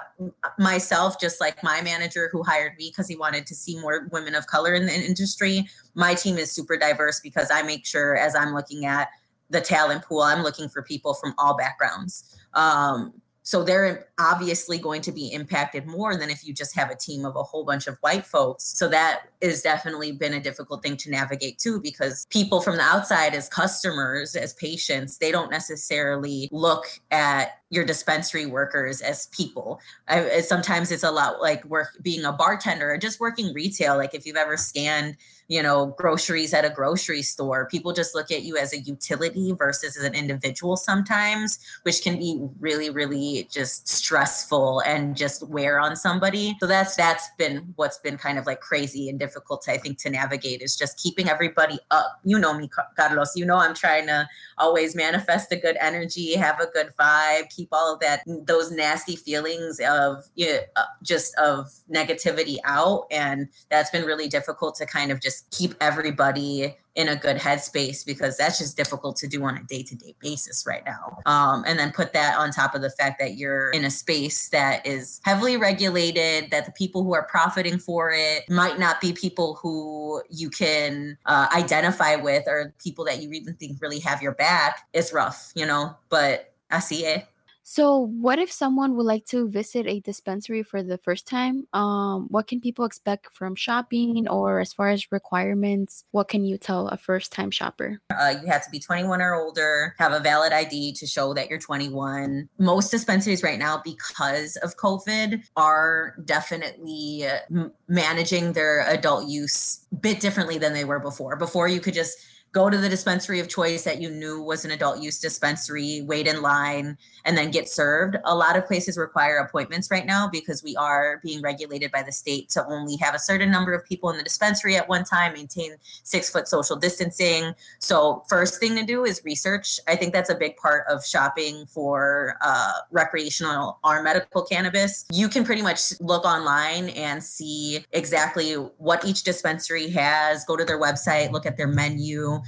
S12: myself, just like my manager who hired me because he wanted to see more women of color in the industry, my team is super diverse because I make sure as I'm looking at the talent pool, I'm looking for people from all backgrounds. Um, so they're obviously going to be impacted more than if you just have a team of a whole bunch of white folks. So that has definitely been a difficult thing to navigate too, because people from the outside, as customers, as patients, they don't necessarily look at your dispensary workers as people. I, sometimes it's a lot like work being a bartender or just working retail. Like if you've ever scanned you know, groceries at a grocery store. People just look at you as a utility versus as an individual sometimes, which can be really, really just stressful and just wear on somebody. So that's that's been what's been kind of like crazy and difficult, I think, to navigate is just keeping everybody up. You know me, Carlos. You know I'm trying to always manifest a good energy, have a good vibe, keep all of that those nasty feelings of you know, uh, just of negativity out, and that's been really difficult to kind of just just keep everybody in a good headspace because that's just difficult to do on a day-to-day basis right now. Um, and then put that on top of the fact that you're in a space that is heavily regulated that the people who are profiting for it might not be people who you can uh, identify with or people that you even think really have your back. It's rough you know but i see it
S1: so, what if someone would like to visit a dispensary for the first time? Um, what can people expect from shopping, or as far as requirements, what can you tell a first time shopper?
S12: Uh, you have to be 21 or older, have a valid ID to show that you're 21. Most dispensaries right now, because of COVID, are definitely m- managing their adult use bit differently than they were before. Before, you could just go to the dispensary of choice that you knew was an adult use dispensary, wait in line, and then get served. A lot of places require appointments right now because we are being regulated by the state to only have a certain number of people in the dispensary at one time, maintain six foot social distancing. So, first thing to do is research. I think that's a big part of shopping for uh, recreational or medical cannabis. You can pretty much look online and see exactly what each dispensary has, go to their website, look at their menu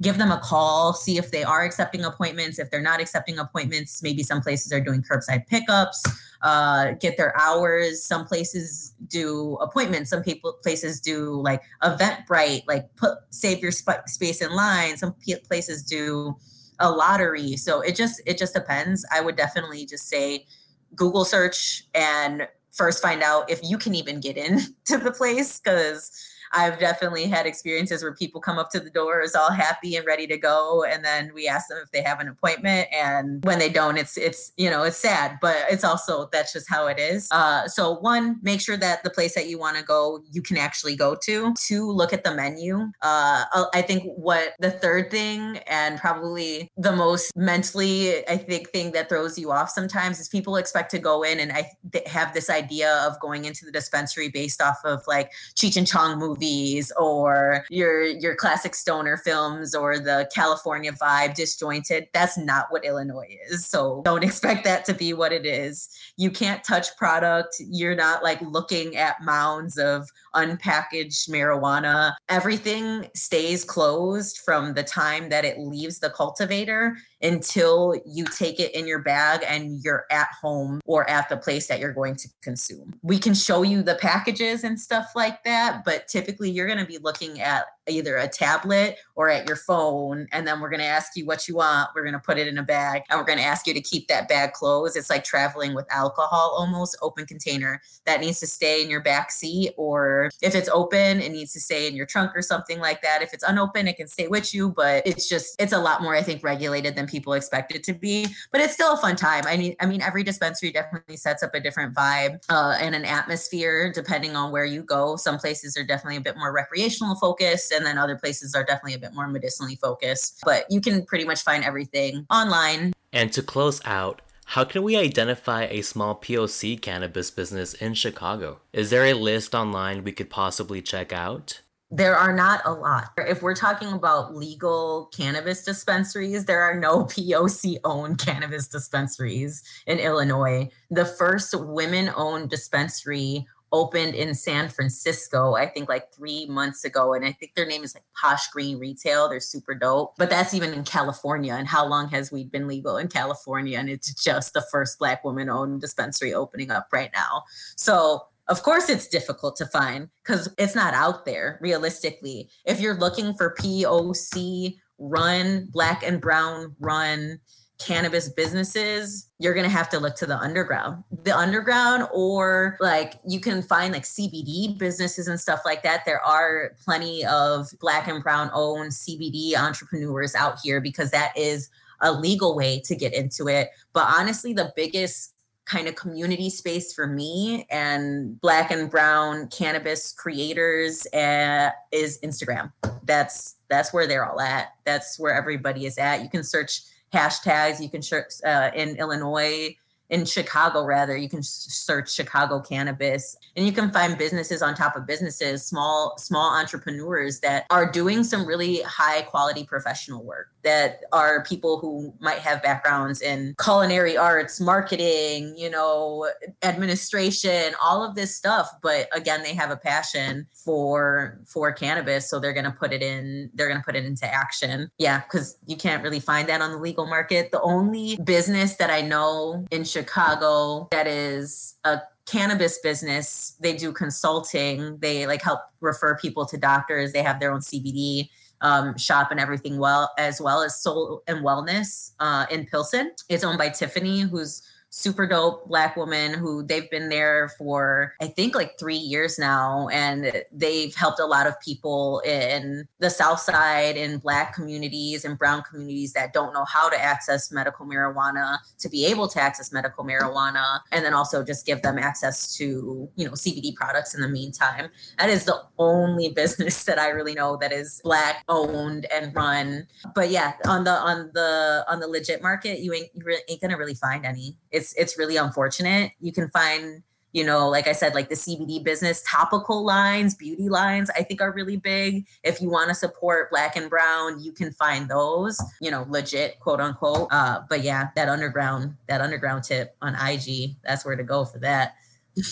S12: give them a call, see if they are accepting appointments. If they're not accepting appointments, maybe some places are doing curbside pickups. Uh, get their hours. Some places do appointments. Some people places do like Eventbrite, like put save your sp- space in line. Some p- places do a lottery. So it just it just depends. I would definitely just say Google search and first find out if you can even get in to the place because I've definitely had experiences where people come up to the doors all happy and ready to go, and then we ask them if they have an appointment, and when they don't, it's it's you know it's sad, but it's also that's just how it is. Uh, so one, make sure that the place that you want to go you can actually go to. Two, look at the menu. Uh, I think what the third thing and probably the most mentally I think thing that throws you off sometimes is people expect to go in and I have this idea of going into the dispensary based off of like Cheech and Chong movies or your your classic stoner films or the California vibe disjointed. That's not what Illinois is. So don't expect that to be what it is. You can't touch product. You're not like looking at mounds of unpackaged marijuana. Everything stays closed from the time that it leaves the cultivator until you take it in your bag and you're at home or at the place that you're going to consume. We can show you the packages and stuff like that, but typically you're going to be looking at either a tablet or at your phone and then we're going to ask you what you want. We're going to put it in a bag and we're going to ask you to keep that bag closed. It's like traveling with alcohol almost open container. That needs to stay in your back seat or if it's open it needs to stay in your trunk or something like that. If it's unopened it can stay with you but it's just it's a lot more i think regulated than people expect it to be. But it's still a fun time. I mean i mean every dispensary definitely sets up a different vibe uh, and an atmosphere depending on where you go. Some places are definitely a bit more recreational focused and then other places are definitely a bit more medicinally focused but you can pretty much find everything online
S13: And to close out, how can we identify a small POC cannabis business in Chicago? Is there a list online we could possibly check out?
S12: there are not a lot. If we're talking about legal cannabis dispensaries, there are no POC owned cannabis dispensaries in Illinois. The first women owned dispensary opened in San Francisco, I think like three months ago. And I think their name is like Posh Green Retail. They're super dope. But that's even in California. And how long has weed been legal in California? And it's just the first Black woman owned dispensary opening up right now. So of course it's difficult to find because it's not out there realistically if you're looking for poc run black and brown run cannabis businesses you're going to have to look to the underground. The underground or like you can find like cbd businesses and stuff like that. There are plenty of black and brown owned cbd entrepreneurs out here because that is a legal way to get into it. But honestly the biggest kind of community space for me and black and brown cannabis creators uh, is instagram. That's that's where they're all at. That's where everybody is at. You can search hashtags. You can search uh, in illinois in chicago rather you can search chicago cannabis and you can find businesses on top of businesses small small entrepreneurs that are doing some really high quality professional work that are people who might have backgrounds in culinary arts marketing you know administration all of this stuff but again they have a passion for for cannabis so they're going to put it in they're going to put it into action. Yeah because you can't really find that on the legal market. The only business that i know in chicago that is a cannabis business. They do consulting. They like help refer people to doctors. They have their own cbd um, shop and everything well as well as soul and wellness uh, in pilsen. It's owned by tiffany who's super dope black woman who they've been there for I think like three years now, and they've helped a lot of people in the South Side in black communities and brown communities that don't know how to access medical marijuana to be able to access medical marijuana, and then also just give them access to you know CBD products in the meantime. That is the only business that I really know that is black owned and run. But yeah, on the on the on the legit market, you ain't you ain't gonna really find any. It's it's really unfortunate. You can find you know, like I said, like the CBD business, topical lines, beauty lines, I think are really big. If you want to support black and brown, you can find those, you know, legit, quote unquote. Uh, but yeah, that underground, that underground tip on IG, that's where to go for that.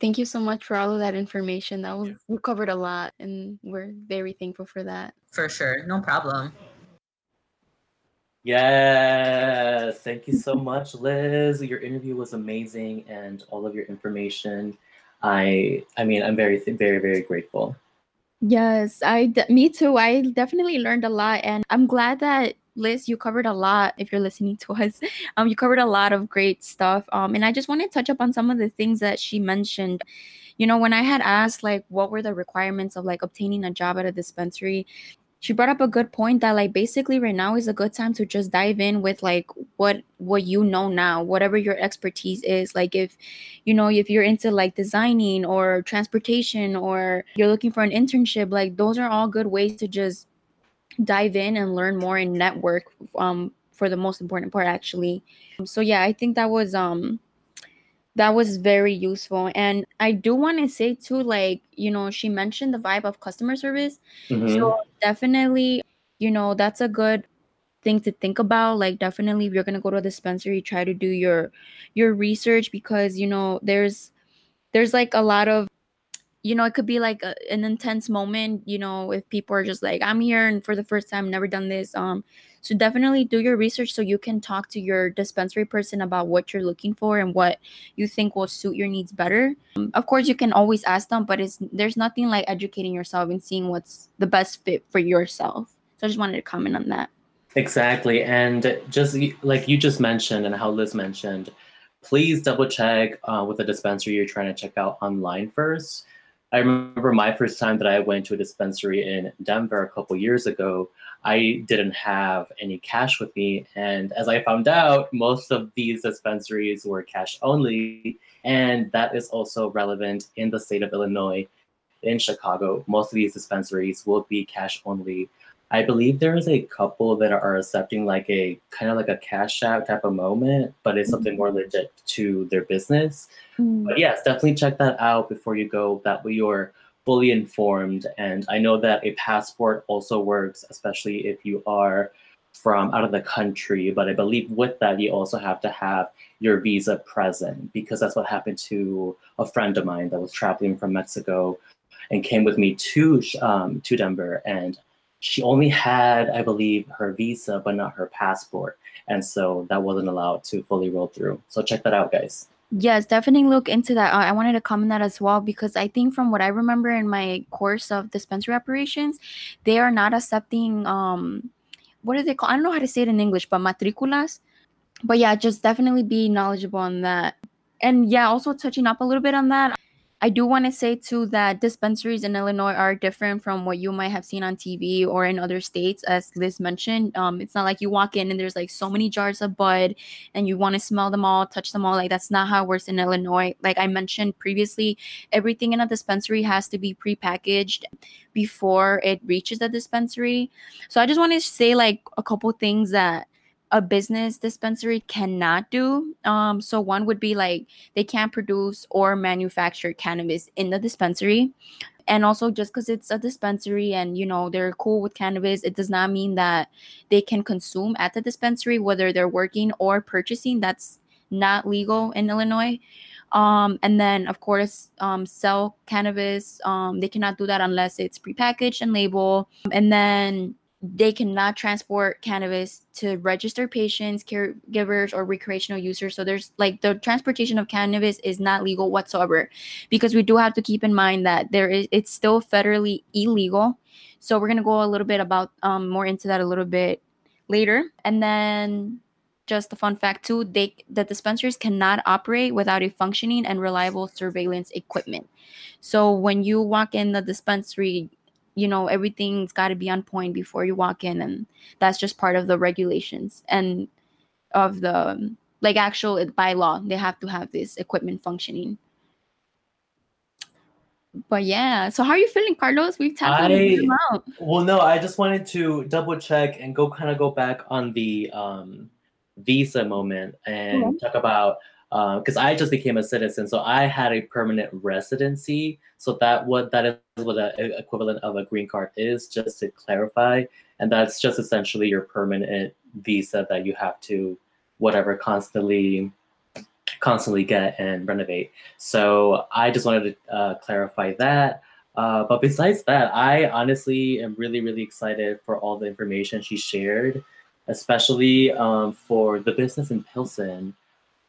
S1: Thank you so much for all of that information. That was we covered a lot, and we're very thankful for that.
S12: For sure, no problem.
S5: Yes, thank you so much, Liz. Your interview was amazing, and all of your information. I, I mean, I'm very, very, very grateful.
S1: Yes, I me too. I definitely learned a lot, and I'm glad that Liz, you covered a lot. If you're listening to us, um, you covered a lot of great stuff. Um, and I just want to touch up on some of the things that she mentioned. You know, when I had asked like what were the requirements of like obtaining a job at a dispensary, she brought up a good point that like basically right now is a good time to just dive in with like what what you know now whatever your expertise is. Like if you know if you're into like designing or transportation or you're looking for an internship like those are all good ways to just dive in and learn more and network um for the most important part actually. So yeah i think that was um that was very useful and i do want to say too like you know she mentioned the vibe of customer service
S5: Mhm.
S1: so definitely you know that's a good thing to think about like definitely if you're going to go to a dispensary try to do your your research because you know there's there's like a lot of you know it could be like a, an intense moment you know if people are just like i'm here and for the first time never done this um so definitely do your research so you can talk to your dispensary person about what you're looking for and what you think will suit your needs better um, of course you can always ask them but it's there's nothing like educating yourself and seeing what's the best fit for yourself so i just wanted to comment on that
S5: Exactly. And just like you just mentioned, and how Liz mentioned, please double check uh, with the dispensary you're trying to check out online first. I remember my first time that I went to a dispensary in Denver a couple years ago. I didn't have any cash with me. And as I found out, most of these dispensaries were cash only. And that is also relevant in the state of Illinois. In Chicago, most of these dispensaries will be cash only. I believe there is a couple that are accepting like a kind of like a cash out type of moment, but it's something more legit to their business. Hmm. But yes, definitely check that out before you go. That way you're fully informed. And I know that a passport also works, especially if you are from out of the country. But I believe with that, you also have to have your visa present because that's what happened to a friend of mine that was traveling from Mexico and came with me to um, to Denver, and she only had, I believe, her visa but not her passport, and so that wasn't allowed to fully roll through. So check that out, guys.
S1: Yes, definitely look into that. I I wanted to comment that as well because I think from what I remember in my course of dispensary operations, they are not accepting um what are they called? I don't know how to say it in English, but matriculas. But yeah, just definitely be knowledgeable on that. And yeah, also touching up a little bit on that, I do want to say too that dispensaries in Illinois are different from what you might have seen on TV or in other states, as Liz mentioned. Um, it's not like you walk in and there's like so many jars of bud and you want to smell them all, touch them all. Like that's not how it works in Illinois. Like I mentioned previously, everything in a dispensary has to be prepackaged before it reaches the dispensary. So I just want to say like a couple things that a business dispensary cannot do. Um, so one would be like they can't produce or manufacture cannabis in the dispensary. And also just because it's a dispensary and you know they're cool with cannabis, it does not mean that they can consume at the dispensary, whether they're working or purchasing. That's not legal in Illinois. Um, and then of course, um, sell cannabis. Um, they cannot do that unless it's prepackaged and labeled. And then they cannot transport cannabis to registered patients, caregivers, or recreational users. So there's like the transportation of cannabis is not legal whatsoever, because we do have to keep in mind that there is it's still federally illegal. So we're gonna go a little bit about um, more into that a little bit later, and then just a fun fact too they the dispensaries cannot operate without a functioning and reliable surveillance equipment so when you walk in the dispensary you know everything's got to be on point before you walk in and that's just part of the regulations and of the like actual by law they have to have this equipment functioning. But yeah so how are you feeling carlos? We've tackled a good
S5: well, no, I just wanted to double check and go kind of go back on the um, visa moment and
S1: Mhm.
S5: talk about because I just became a citizen, so I had a permanent residency. So that what that is what the equivalent of a green card is, just to clarify, and that's just essentially your permanent visa that you have to whatever constantly constantly get and renovate. So I just wanted to uh, clarify that. Uh, but besides that, I honestly am really, really excited for all the information she shared, especially um, for the business in Pilsen.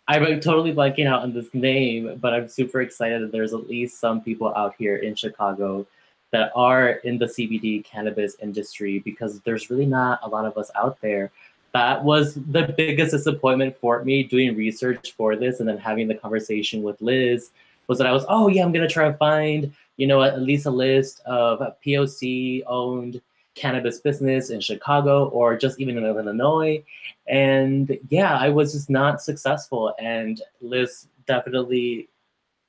S5: I'm totally blanking out on this name, but I'm super excited that there's at least some people out here in Chicago that are in the CBD cannabis industry because there's really not a lot of us out there. That was the biggest disappointment for me doing research for this and then having the conversation with Liz was that I was, oh yeah, I'm gonna try to find, you know, at least a list of POC owned cannabis business in Chicago or just even in Illinois. And yeah, I was just not successful. And Liz definitely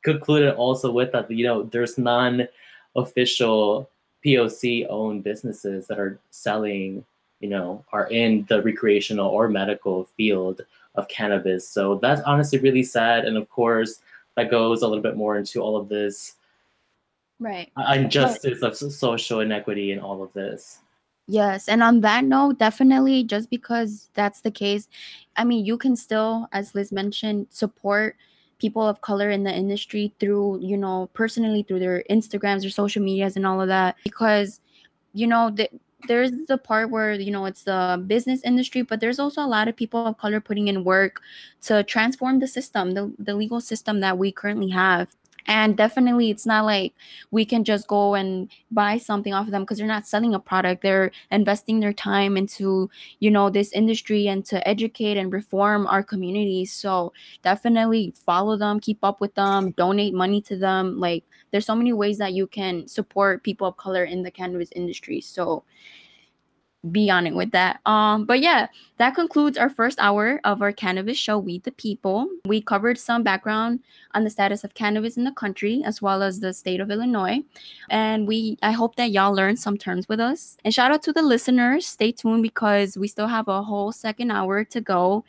S5: concluded also with that, you know, there's non official POC owned businesses that are selling, you know, are in the recreational or medical field of cannabis. So that's honestly really sad. And of course, that goes a little bit more into all of this
S1: right uh,
S5: injustice of social inequity and all of this.
S1: Yes, and on that note, definitely just because that's the case, I mean, you can still, as Liz mentioned, support people of color in the industry through, you know, personally through their Instagrams or social medias and all of that. Because, you know, the, there's the part where, you know, it's the business industry, but there's also a lot of people of color putting in work to transform the system, the, the legal system that we currently have and definitely it's not like we can just go and buy something off of them because they're not selling a product. They're investing their time into you know this industry and to educate and reform our communities so definitely follow them keep up with them donate money to them. Like there's so many ways that you can support people of color in the cannabis industry. So be on it with that. Um, but yeah, that concludes our first hour of our cannabis show, We the People. We covered some background on the status of cannabis in the country as well as the state of Illinois. And we I hope that y'all learned some terms with us. And shout out to the listeners. Stay tuned because we still have a whole second hour to go.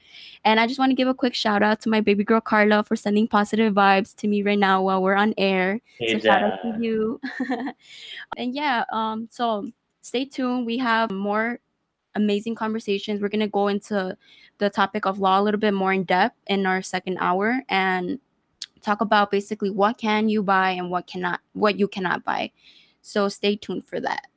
S1: And I just want to give a quick shout out to my baby girl Carla for sending positive vibes to me right now while we're on air. Hey, so shout out to you. and yeah, um, so stay tuned. We have more amazing conversations. We're going to go into the topic of law a little bit more in depth in our second hour and talk about basically what can you buy and what cannot what you cannot buy. So stay tuned for that.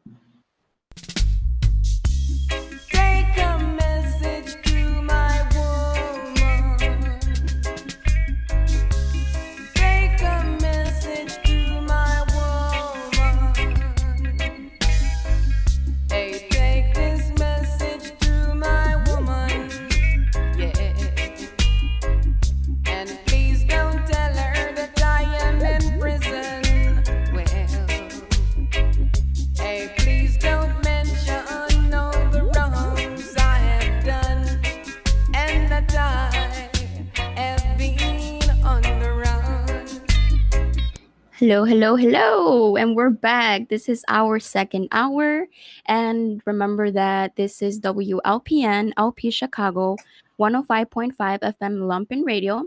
S1: Hello, hello, hello, and we're back. This is our second hour. And remember that this is WLPN LP Chicago 105.5 FM Lumpen Radio,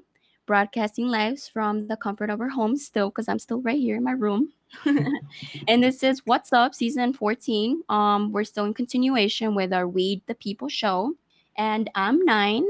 S1: broadcasting live from the comfort of our homes still, because I'm still right here in my room. and this is What's Up, season 14. Um, we're still in continuation with our Weed the People show. And I'm nine.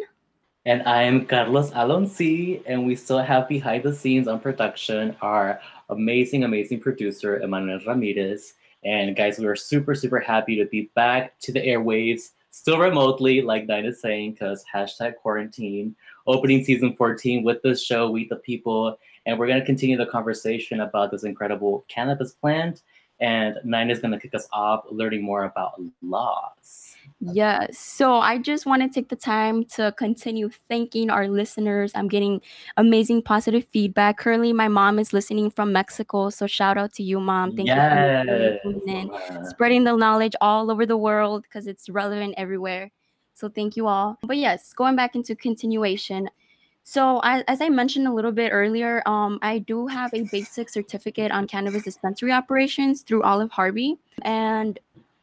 S5: And I am Carlos Alonsi, and we still have behind the scenes on production our amazing, amazing producer, Emmanuel Ramirez. And guys, we are super, super happy to be back to the airwaves, still remotely, like Nine is saying, because hashtag quarantine, opening season 14 with this show, We the People. And we're going to continue the conversation about this incredible cannabis plant. And Nine is going to kick us off learning more about laws.
S1: Yes. So I just want to take the time to continue thanking our listeners. I'm getting amazing positive feedback. Currently, my mom is listening from Mexico. So shout out to you, mom. Thank yes. you for spreading the knowledge all over the world because it's relevant everywhere. So thank you all. But yes, going back into continuation. So I, as I mentioned a little bit earlier, um, I do have a basic certificate on cannabis dispensary operations through Olive Harvey. And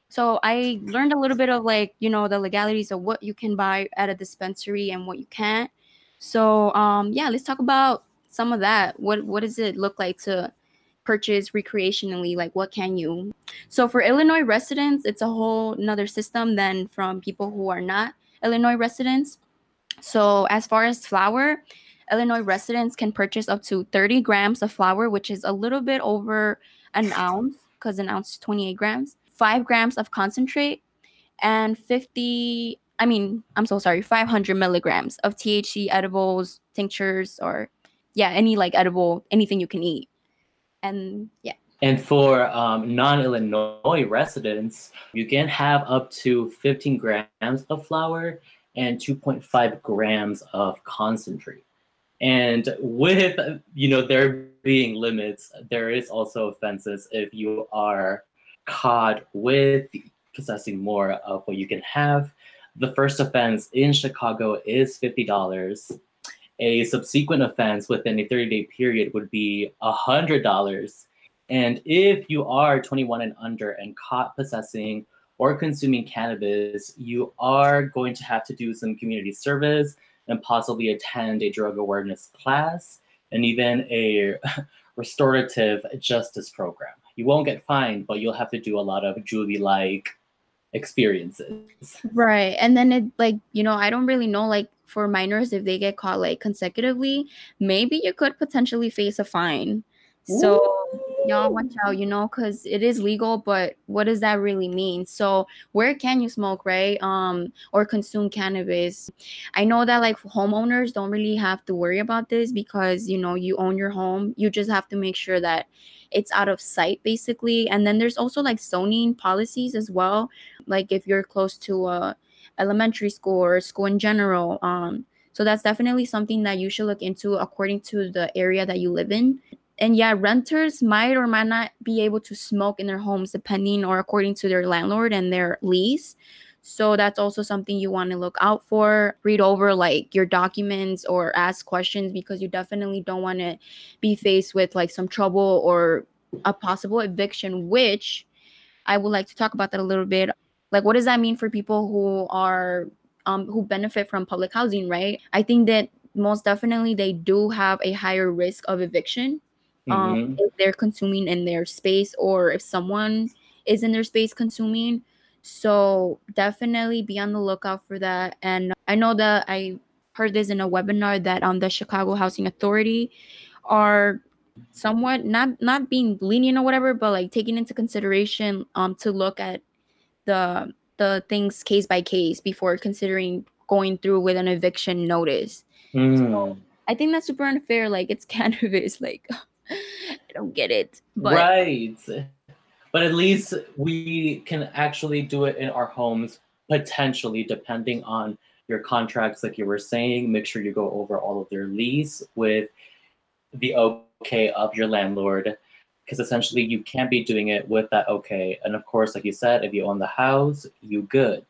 S1: so I learned a little bit of like, you know, the legalities of what you can buy at a dispensary and what you can't. So um yeah, let's talk about some of that. What what does it look like to purchase recreationally? Like what can you? So for Illinois residents, it's a whole another system than from people who are not Illinois residents. So as far as flour, Illinois residents can purchase up to 30 grams of flour, which is a little bit over an ounce because an ounce is 28 grams, 5 grams of concentrate, and 50, I mean, I'm so sorry, 500 milligrams of THC edibles, tinctures, or yeah, any like edible, anything you can eat. And yeah.
S5: And for um, non Illinois residents, you can have up to 15 grams of flour and 2.5 grams of concentrate. And with, you know, there being limits, there is also offenses if you are caught with possessing more of what you can have. The first offense in Chicago is $50. A subsequent offense within a 30 day period would be $100. And if you are 21 and under and caught possessing or consuming cannabis, you are going to have to do some community service and possibly attend a drug awareness class and even a restorative justice program. You won't get fined, but you'll have to do a lot of Julie like experiences.
S1: Right. And then it like, you know, I don't really know like for minors if they get caught like consecutively, maybe you could potentially face a fine. So y'all watch out, you know, because it is legal, but what does that really mean? So where can you smoke, right? Um, or consume cannabis? I know that like homeowners don't really have to worry about this because you know you own your home. You just have to make sure that it's out of sight basically. And then there's also like zoning policies as well. Like if you're close to a elementary school or school in general. Um, so that's definitely something that you should look into according to the area that you live in and yeah, renters might or might not be able to smoke in their homes depending or according to their landlord and their lease. So that's also something you want to look out for. Read over like your documents or ask questions because you definitely don't want to be faced with like some trouble or a possible eviction, which I would like to talk about that a little bit. Like, what does that mean for people who are um, who benefit from public housing, right? I think that most definitely they do have a higher risk of eviction um,
S5: Mhm.
S1: if they're consuming in their space or if someone is in their space consuming. So definitely be on the lookout for that. And I know that I heard this in a webinar that um the Chicago Housing Authority are somewhat not not being lenient or whatever, but like taking into consideration um to look at the the things case by case before considering going through with an eviction notice.
S5: Mm.
S1: I think that's super unfair. Like it's cannabis. Like I don't get it. But
S5: right. But at least we can actually do it in our homes, potentially, depending on your contracts, like you were saying. Make sure you go over all of their lease with the okay of your landlord, because essentially you can't be doing it with that okay. And of course, like you said, if you own the house, you good.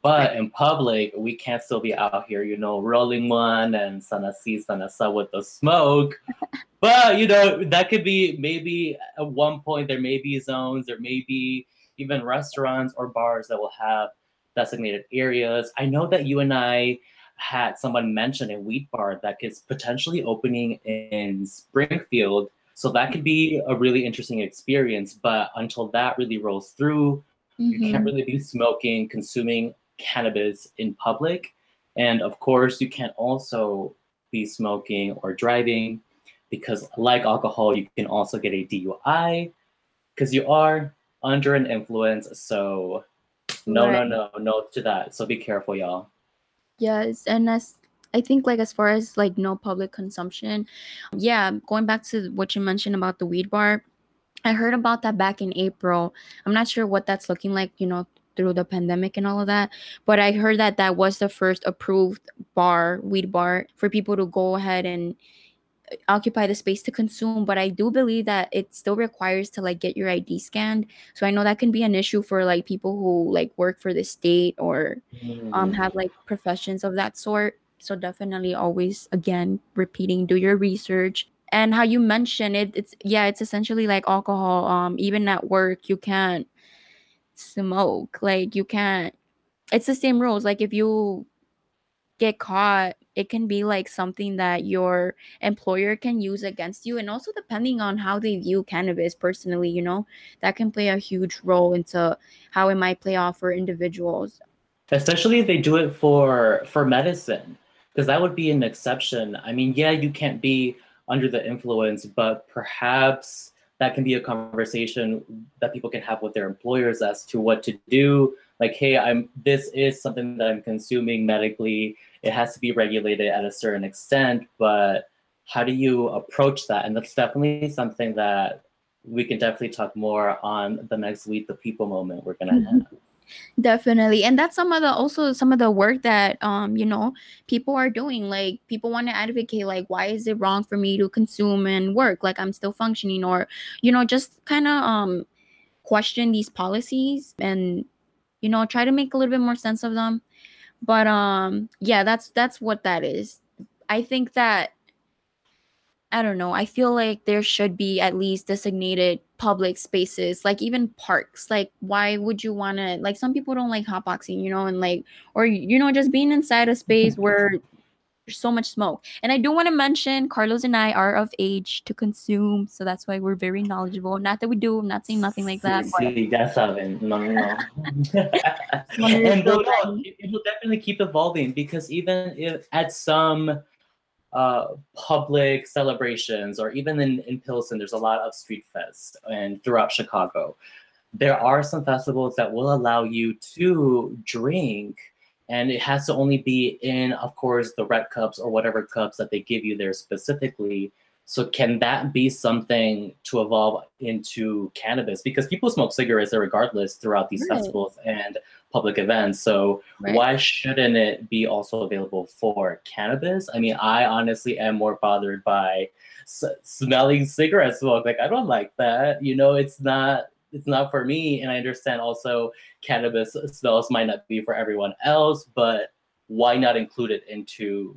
S5: But in public, we can't still be out here, you know, rolling one and sana si sana sa with the smoke. But you know, that could be maybe at one point there may be zones, there may be even restaurants or bars that will have designated areas. I know that you and I had someone mention a wheat bar that is potentially opening in Springfield. So that could be a really interesting experience. But until that really rolls through, you can't
S1: Mhm.
S5: really be smoking, consuming cannabis in public. And of course, you can't also be smoking or driving because, like alcohol, you can also get a DUI because you are under an influence. So, no,
S1: Right.
S5: no, no, no to that. So be careful, y'all.
S1: Yes, and as I think like as far as like no public consumption, yeah, going back to what you mentioned about the weed bar, I heard about that back in April. I'm not sure what that's looking like, you know, through the pandemic and all of that, but I heard that that was the first approved bar, weed bar for people to go ahead and uh, occupy the space to consume but i do believe that it still requires to like get your id scanned so i know that can be an issue for like people who like work for the state or um
S5: Mm.
S1: have like professions of that sort so definitely always again repeating do your research and how you mentioned it it's yeah it's essentially like alcohol um even at work you can't smoke like you can't it's the same rules like if you get caught it can be like something that your employer can use against you and also depending on how they view cannabis personally you know that can play a huge role into how it might play off for individuals
S5: especially if they do it for for medicine because that would be an exception. I mean, yeah, you can't be under the influence, but perhaps that can be a conversation that people can have with their employers as to what to do. Like, hey, I'm this is something that I'm consuming medically. It has to be regulated at a certain extent, but how do you approach that? And that's definitely something that we can definitely talk more on the next week, the people moment we're gonna
S1: Mhm.
S5: have.
S1: Definitely. And that's some of the also some of the work that um, you know, people are doing. Like people want to advocate like why is it wrong for me to consume and work? Like I'm still functioning or you know, just kind of um question these policies and you know, try to make a little bit more sense of them. But um yeah, that's that's what that is. I think that I don't know. I feel like there should be at least designated public spaces, like even parks. Like, why would you want to? Like, some people don't like hotboxing, you know, and like, or you know, just being inside a space mm-hmm. where there's so much smoke. And I do want to mention, Carlos and I are of age to consume, so that's why we're very knowledgeable. Not that we do. I'm not saying nothing like that. But
S5: Sí, ya saben. No, no, no. And no,
S1: they'll
S5: no, it, it will definitely keep evolving because even if at some uh, public celebrations or even in, in Pilsen, there's a lot of street fest and throughout Chicago. There are some festivals that will allow you to drink and it has to only be in, of course, the red cups or whatever cups that they give you there specifically. So can that be something to evolve into cannabis? Because people smoke cigarettes regardless throughout these
S1: Right.
S5: festivals and public events. So
S1: Right.
S5: why shouldn't it be also available for cannabis? I mean, I honestly am more bothered by s- smelling cigarette smoke. Like I don't like that. You know, it's not it's not for me. And I understand also cannabis smells might not be for everyone else, but why not include it into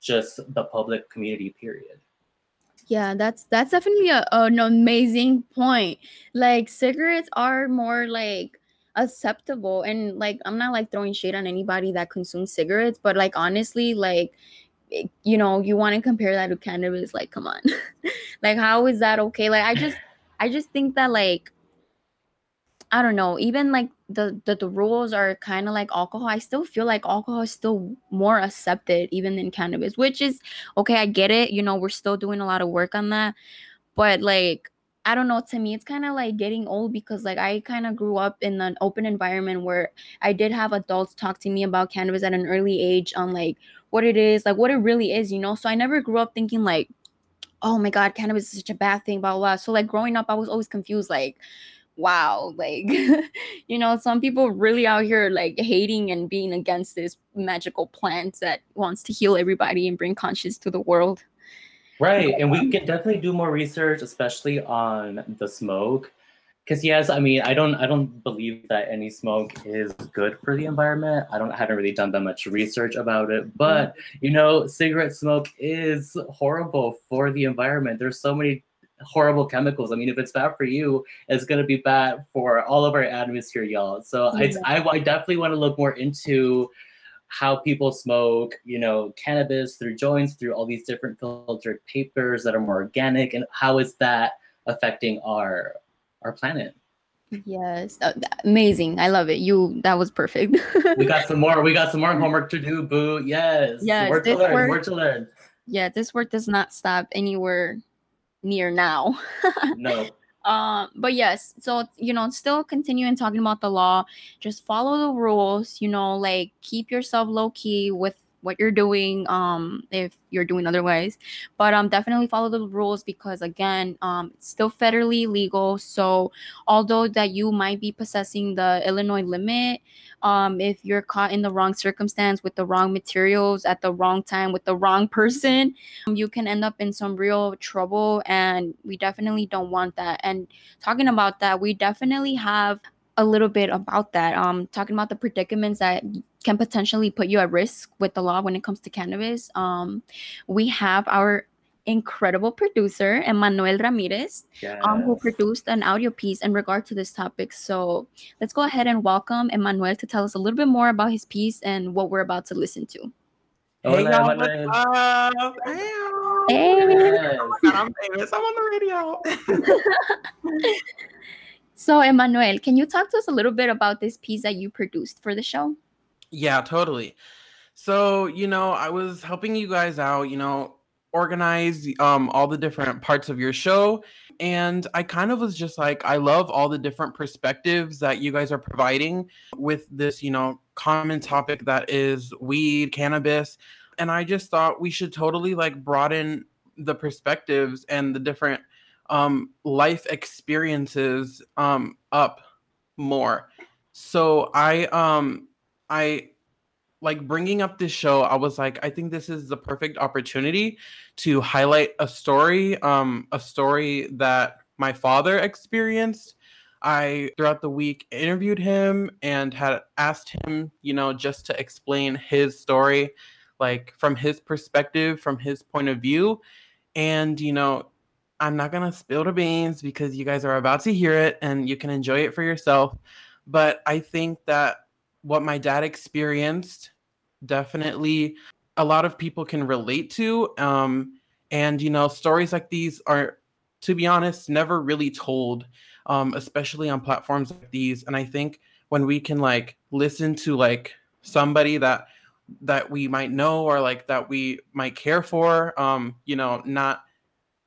S5: just the public community period?
S1: Yeah, that's that's definitely a, an amazing point. Like cigarettes are more like acceptable and like I'm not like throwing shade on anybody that consumes cigarettes, but like honestly, like eh, you know, you want to compare that to cannabis, like come on. like how is that okay? Like I just I just think that like I don't know, even like the the, the rules are kind of like alcohol. I still feel like alcohol is still more accepted even than cannabis, which is okay, I get it. You know, we're still doing a lot of work on that. But like I don't know, to me it's kind of like getting old because like I kind of grew up in an open environment where I did have adults talk to me about cannabis at an early age on like what it is, like what it really is, you know. So I never grew up thinking like oh my god cannabis is such a bad thing blah blah, blah. so like growing up i was always confused like wow like you know some people really out here like hating and being against this magical plant that wants to heal everybody and bring conscience to the world
S5: Right. And we can definitely do more research, especially on the smoke. Because yes, I mean, I don't I don't believe that any smoke is good for the environment. I don't I haven't really done that much research about it. But you know, cigarette smoke is horrible for the environment. There's so many horrible chemicals. I mean, if it's bad for you, it's gonna be bad for all of our atmosphere, y'all. So it's, I, I definitely want to look more into how people smoke, you know, cannabis through joints, through all these different filtered papers that are more organic, and how is that affecting our our planet?
S1: yes uh, amazing i love it you that was perfect
S5: We got some more. We got some more homework to do, boo. Yes.
S1: Yes,
S5: More to learn.
S1: work-
S5: More to learn.
S1: yeah this work does not stop anywhere near now
S5: No.
S1: Um but yes so you know still continuing talking about the law just follow the rules you know like keep yourself low key with what you're doing um if you're doing otherwise. But um definitely follow the rules because again um it's still federally legal. So although that you might be possessing the illinois limit um if you're caught in the wrong circumstance with the wrong materials at the wrong time with the wrong person um, you can end up in some real trouble. And we definitely don't want that. And talking about that we definitely have a little bit about that. Um talking about the predicaments that can potentially put you at risk with the law when it comes to cannabis um we have our incredible producer emmanuel ramirez um, who produced an audio piece in regard to this topic so let's go ahead and welcome emmanuel to tell us a little bit more about his piece and what we're about to listen to
S5: Hola,
S4: hey y'all,
S5: Emmanuel.
S4: what's up? Hey.
S1: Hey.
S5: Yes.
S4: Oh my God, I'm famous. I'm on the radio.
S1: So, Emmanuel, can you talk to us a little bit about this piece that you produced for the show?
S4: Yeah, totally. So, you know, I was helping you guys out, you know, organize um all the different parts of your show and I kind of was just like I love all the different perspectives that you guys are providing with this, you know, common topic that is weed, cannabis, and I just thought we should totally like broaden the perspectives and the different um life experiences um up more. So I um I like bringing up this show, I was like, I think this is the perfect opportunity to highlight a story, um, a story that my father experienced. I throughout the week interviewed him and had asked him, you know, just to explain his story, like from his perspective, from his point of view. And, you know, I'm not gonna spill the beans because you guys are about to hear it and you can enjoy it for yourself. But I think that what my dad experienced definitely a lot of people can relate to. Um, and you know, stories like these are, to be honest, never really told, um, especially on platforms like these. And I think when we can like listen to like somebody that that we might know or like that we might care for, um, you know, not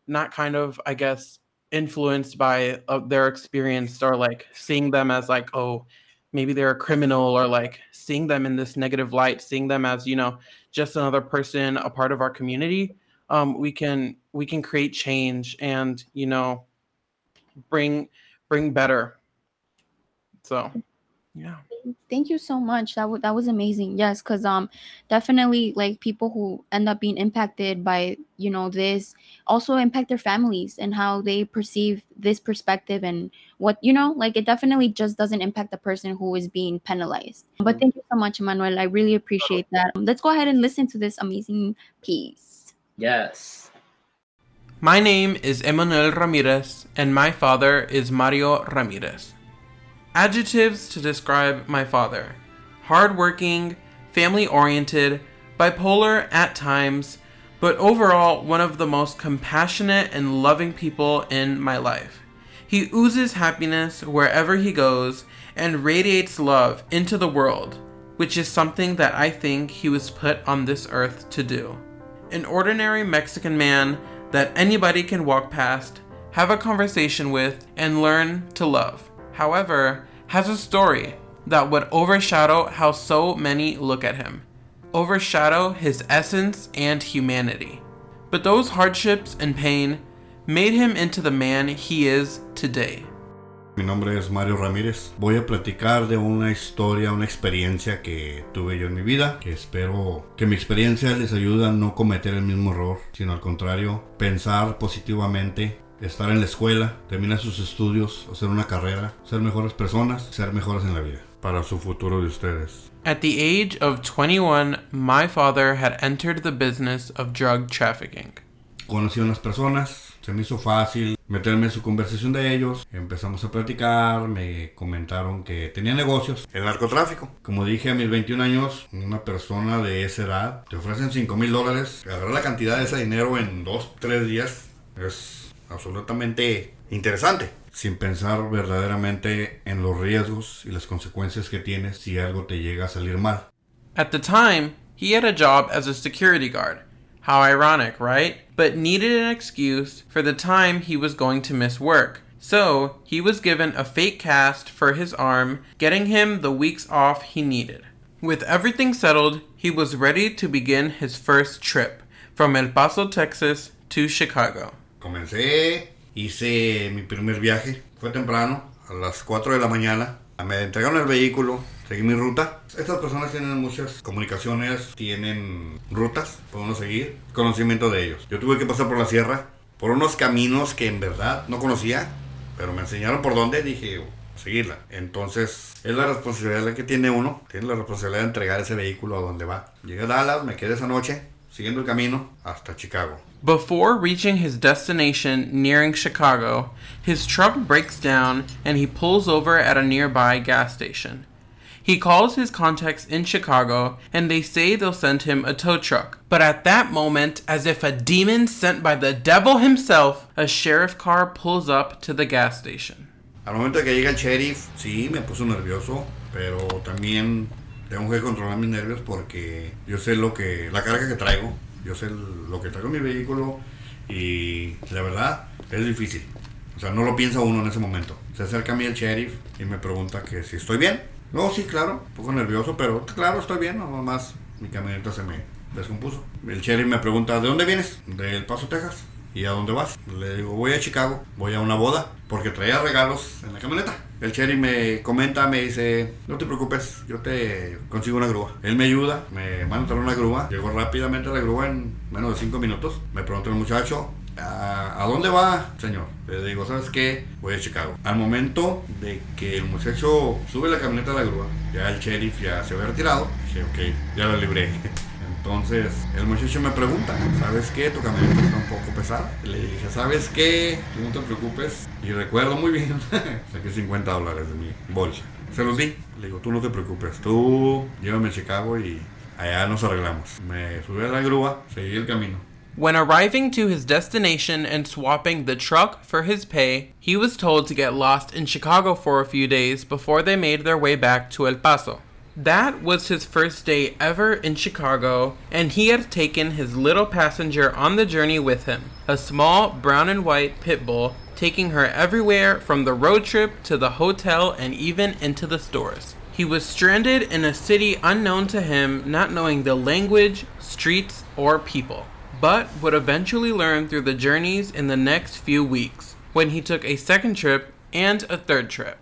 S4: not kind of, I guess, influenced by uh, their experience or like seeing them as like, oh, maybe they're a criminal or like seeing them in this negative light seeing them as you know just another person a part of our community um, we can we can create change and you know bring bring better. So yeah.
S1: Thank you so much. That, w- that was amazing. Yes because um definitely like people who end up being impacted by you know this also impact their families and how they perceive this perspective and what you know like it definitely just doesn't impact the person who is being penalized. But thank you so much Emmanuel. I really appreciate that. Um, let's go ahead and listen to this amazing piece.
S5: Yes.
S4: My name is Emmanuel Ramirez, and my father is Mario Ramirez. Adjectives to describe my father hardworking, family oriented, bipolar at times, but overall one of the most compassionate and loving people in my life. He oozes happiness wherever he goes and radiates love into the world, which is something that I think he was put on this earth to do. An ordinary Mexican man that anybody can walk past, have a conversation with, and learn to love. However, has a story that would overshadow how so many look at him, overshadow his essence and humanity. But those hardships and pain made him into the man he is today.
S14: Mi nombre es Mario Ramírez. Voy a platicar de una historia, una experiencia que tuve yo en mi vida, que espero que mi experiencia les ayude a no cometer el mismo error, sino al contrario, pensar positivamente, estar en la escuela, terminar sus estudios, hacer una carrera, ser mejores personas, ser mejores en la vida, para su futuro de ustedes.
S4: At the age of 21, my father had entered the business of drug trafficking.
S14: Conocí a unas personas, se me hizo fácil meterme en su conversación de ellos. Empezamos a platicar, me comentaron que tenía negocios, el narcotráfico. Como dije a mis 21 años, una persona de esa edad te ofrecen 5 mil dólares. Agarrar la cantidad de ese dinero en 2, 3 días es absolutamente interesante. Sin pensar verdaderamente en los riesgos y las consecuencias que tienes si algo te llega a salir mal.
S4: At the time, he had a job as a security guard. How ironic, right? But needed an excuse for the time he was going to miss work. So, he was given a fake cast for his arm, getting him the weeks off he needed. With everything settled, he was ready to begin his first trip from El Paso, Texas to Chicago.
S14: Comencé, hice mi primer viaje, fue temprano, a las 4 de la mañana. Me entregaron el vehículo, seguí mi ruta. Estas personas tienen muchas comunicaciones, tienen rutas, podemos seguir, conocimiento de ellos. Yo tuve que pasar por la sierra, por unos caminos que en verdad no conocía, pero me enseñaron por dónde, dije, seguirla. Entonces, es la responsabilidad que tiene uno, tiene la responsabilidad de entregar ese vehículo a donde va. Llegué a Dallas, me quedé esa noche, siguiendo el camino hasta Chicago.
S4: Before reaching his destination nearing Chicago, his truck breaks down and he pulls over at a nearby gas station. He calls his contacts in Chicago and they say they'll send him a tow truck. But at that moment, as if a demon sent by the devil himself, a sheriff car pulls up to the gas station.
S14: Al momento que llega el sheriff, sí, me puso nervioso, pero también tengo que controlar mis nervios porque yo sé lo que, la carga que traigo, yo sé lo que traigo en mi vehículo y la verdad es difícil. O sea, no lo piensa uno en ese momento. Se acerca a mí el sheriff y me pregunta que si estoy bien. No, sí, claro, un poco nervioso, pero claro, estoy bien, nada más mi camioneta se me descompuso. El sheriff me pregunta, ¿de dónde vienes? Del Paso, Texas. ¿Y a dónde vas? Le digo, voy a Chicago, voy a una boda, porque traía regalos en la camioneta. El sheriff me comenta, me dice, no te preocupes, yo te consigo una grúa. Él me ayuda, me manda a traer una grúa. Llegó rápidamente la grúa en menos de 5 minutos. Me pregunta el muchacho, ¿A, dónde va, señor? Le digo, ¿sabes qué? Voy a Chicago. Al momento de que el muchacho sube la camioneta a la grúa, ya el sheriff ya se había retirado, dije, ok, ya lo libré. Entonces el muchacho me pregunta, ¿sabes qué? Tu camioneta está un poco pesada. Le dije, ¿sabes qué? Tú no te preocupes. Y recuerdo muy bien, saqué 50 dólares de mi bolsa. Se los di. Le digo, tú no te preocupes, tú llévame a Chicago y allá nos arreglamos. Me subí a la grúa, seguí el camino.
S4: When arriving to his destination and swapping the truck for his pay, he was told to get lost in Chicago for a few days before they made their way back to El Paso. That was his first day ever in Chicago, and he had taken his little passenger on the journey with him a small brown and white pit bull, taking her everywhere from the road trip to the hotel and even into the stores. He was stranded in a city unknown to him, not knowing the language, streets, or people but would eventually learn through the journeys in the next few weeks, when he took a second trip and a third trip.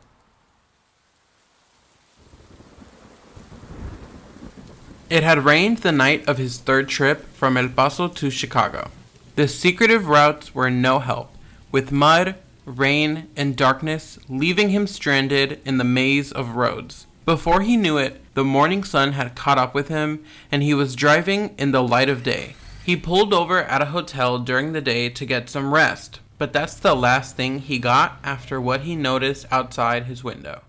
S4: It had rained the night of his third trip from El Paso to Chicago. The secretive routes were no help, with mud, rain, and darkness leaving him stranded in the maze of roads. Before he knew it, the morning sun had caught up with him, and he was driving in the light of day. He pulled over at a hotel during the day to get some rest, but that's the last thing he got after what he noticed outside his window.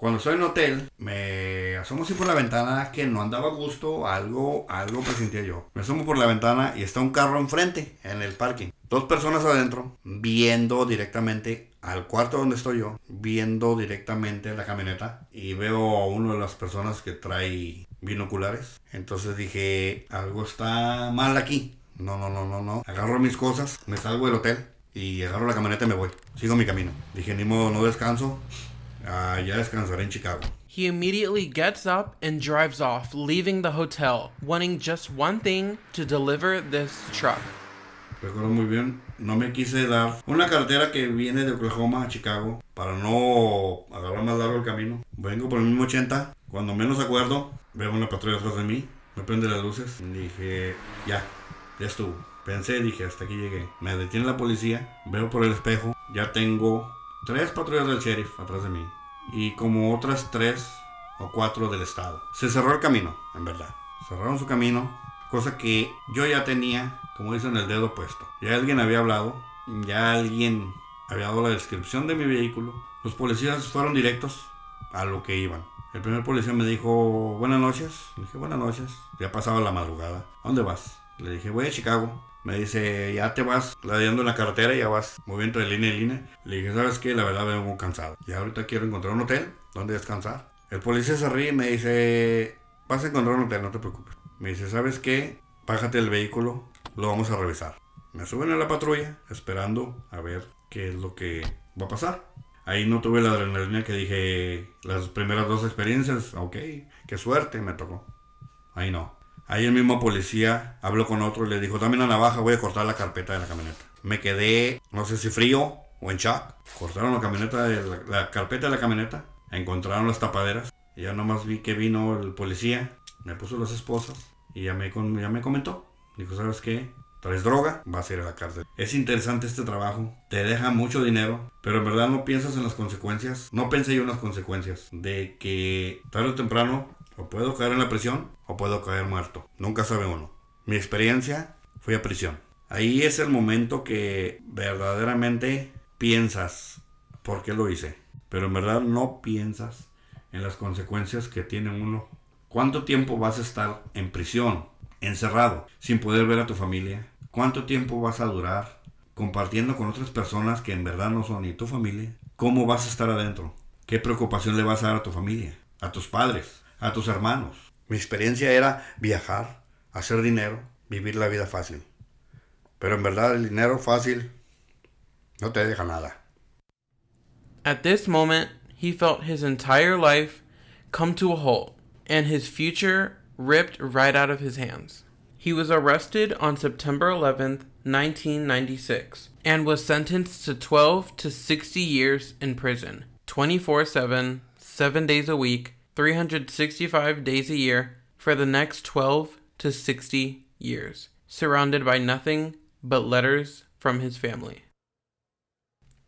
S14: Cuando estoy en hotel, me asomo así por la ventana que no andaba a gusto, algo, algo presentía yo. Me asomo por la ventana y está un carro enfrente, en el parking. Dos personas adentro, viendo directamente al cuarto donde estoy yo, viendo directamente la camioneta y veo a una de las personas que trae binoculares. Entonces dije, algo está mal aquí. No, no, no, no, no. Agarro mis cosas, me salgo del hotel y agarro la camioneta y me voy. Sigo mi camino. Dije, ni modo, no descanso. Uh, ya descansaré en Chicago.
S4: He immediately gets up and drives off, leaving the hotel, wanting just one thing to deliver this truck.
S14: Recuerdo muy bien, no me quise dar una carretera que viene de Oklahoma a Chicago para no agarrar más largo el camino. Vengo por el mismo 80, cuando menos acuerdo, veo una patrulla atrás de mí, me prende las luces, dije, ya, ya estuvo. Pensé, dije, hasta aquí llegué. Me detiene la policía, veo por el espejo, ya tengo tres patrullas del sheriff atrás de mí y como otras tres o cuatro del estado. Se cerró el camino, en verdad. Cerraron su camino, cosa que yo ya tenía, como dicen, el dedo puesto. Ya alguien había hablado, ya alguien había dado la descripción de mi vehículo. Los policías fueron directos a lo que iban. El primer policía me dijo, buenas noches. Le dije, buenas noches. Ya pasaba la madrugada. ¿A dónde vas? Le dije, voy a Chicago. Me dice, ya te vas ladeando en la carretera, ya vas moviendo de línea en línea. Le dije, ¿sabes qué? La verdad vengo cansado. Y ahorita quiero encontrar un hotel donde descansar. El policía se ríe y me dice, vas a encontrar un hotel, no te preocupes. Me dice, ¿sabes qué? Bájate del vehículo, lo vamos a revisar. Me suben a la patrulla esperando a ver qué es lo que va a pasar. Ahí no tuve la adrenalina que dije las primeras dos experiencias. Ok, qué suerte me tocó. Ahí no. Ahí el mismo policía habló con otro y le dijo, dame una navaja, voy a cortar la carpeta de la camioneta. Me quedé, no sé si frío o en shock. Cortaron la camioneta, la, carpeta de la camioneta, encontraron las tapaderas. Y ya nomás vi que vino el policía, me puso las esposas y ya me, ya me comentó. Dijo, ¿sabes qué? traes droga, vas a ir a la cárcel. Es interesante este trabajo, te deja mucho dinero, pero en verdad no piensas en las consecuencias. No pensé yo en las consecuencias de que tarde o temprano puedo caer en la prisión o puedo caer muerto. Nunca sabe uno. Mi experiencia fue a prisión. Ahí es el momento que verdaderamente piensas por qué lo hice. Pero en verdad no piensas en las consecuencias que tiene uno. ¿Cuánto tiempo vas a estar en prisión, encerrado, sin poder ver a tu familia? ¿Cuánto tiempo vas a durar compartiendo con otras personas que en verdad no son ni tu familia? ¿Cómo vas a estar adentro? ¿Qué preocupación le vas a dar a tu familia? ¿A tus padres? A tus hermanos. Mi experiencia era viajar, hacer dinero, vivir la vida fácil. Pero en verdad el dinero fácil no te deja nada.
S4: At this moment, he felt his entire life come to a halt and his future ripped right out of his hands. He was arrested on September 11th, 1996, and was sentenced to 12 to 60 years in prison, 24 7, 7 days a week, 365 days a year, for the next 12 to 60 years, surrounded by nothing but letters from his family.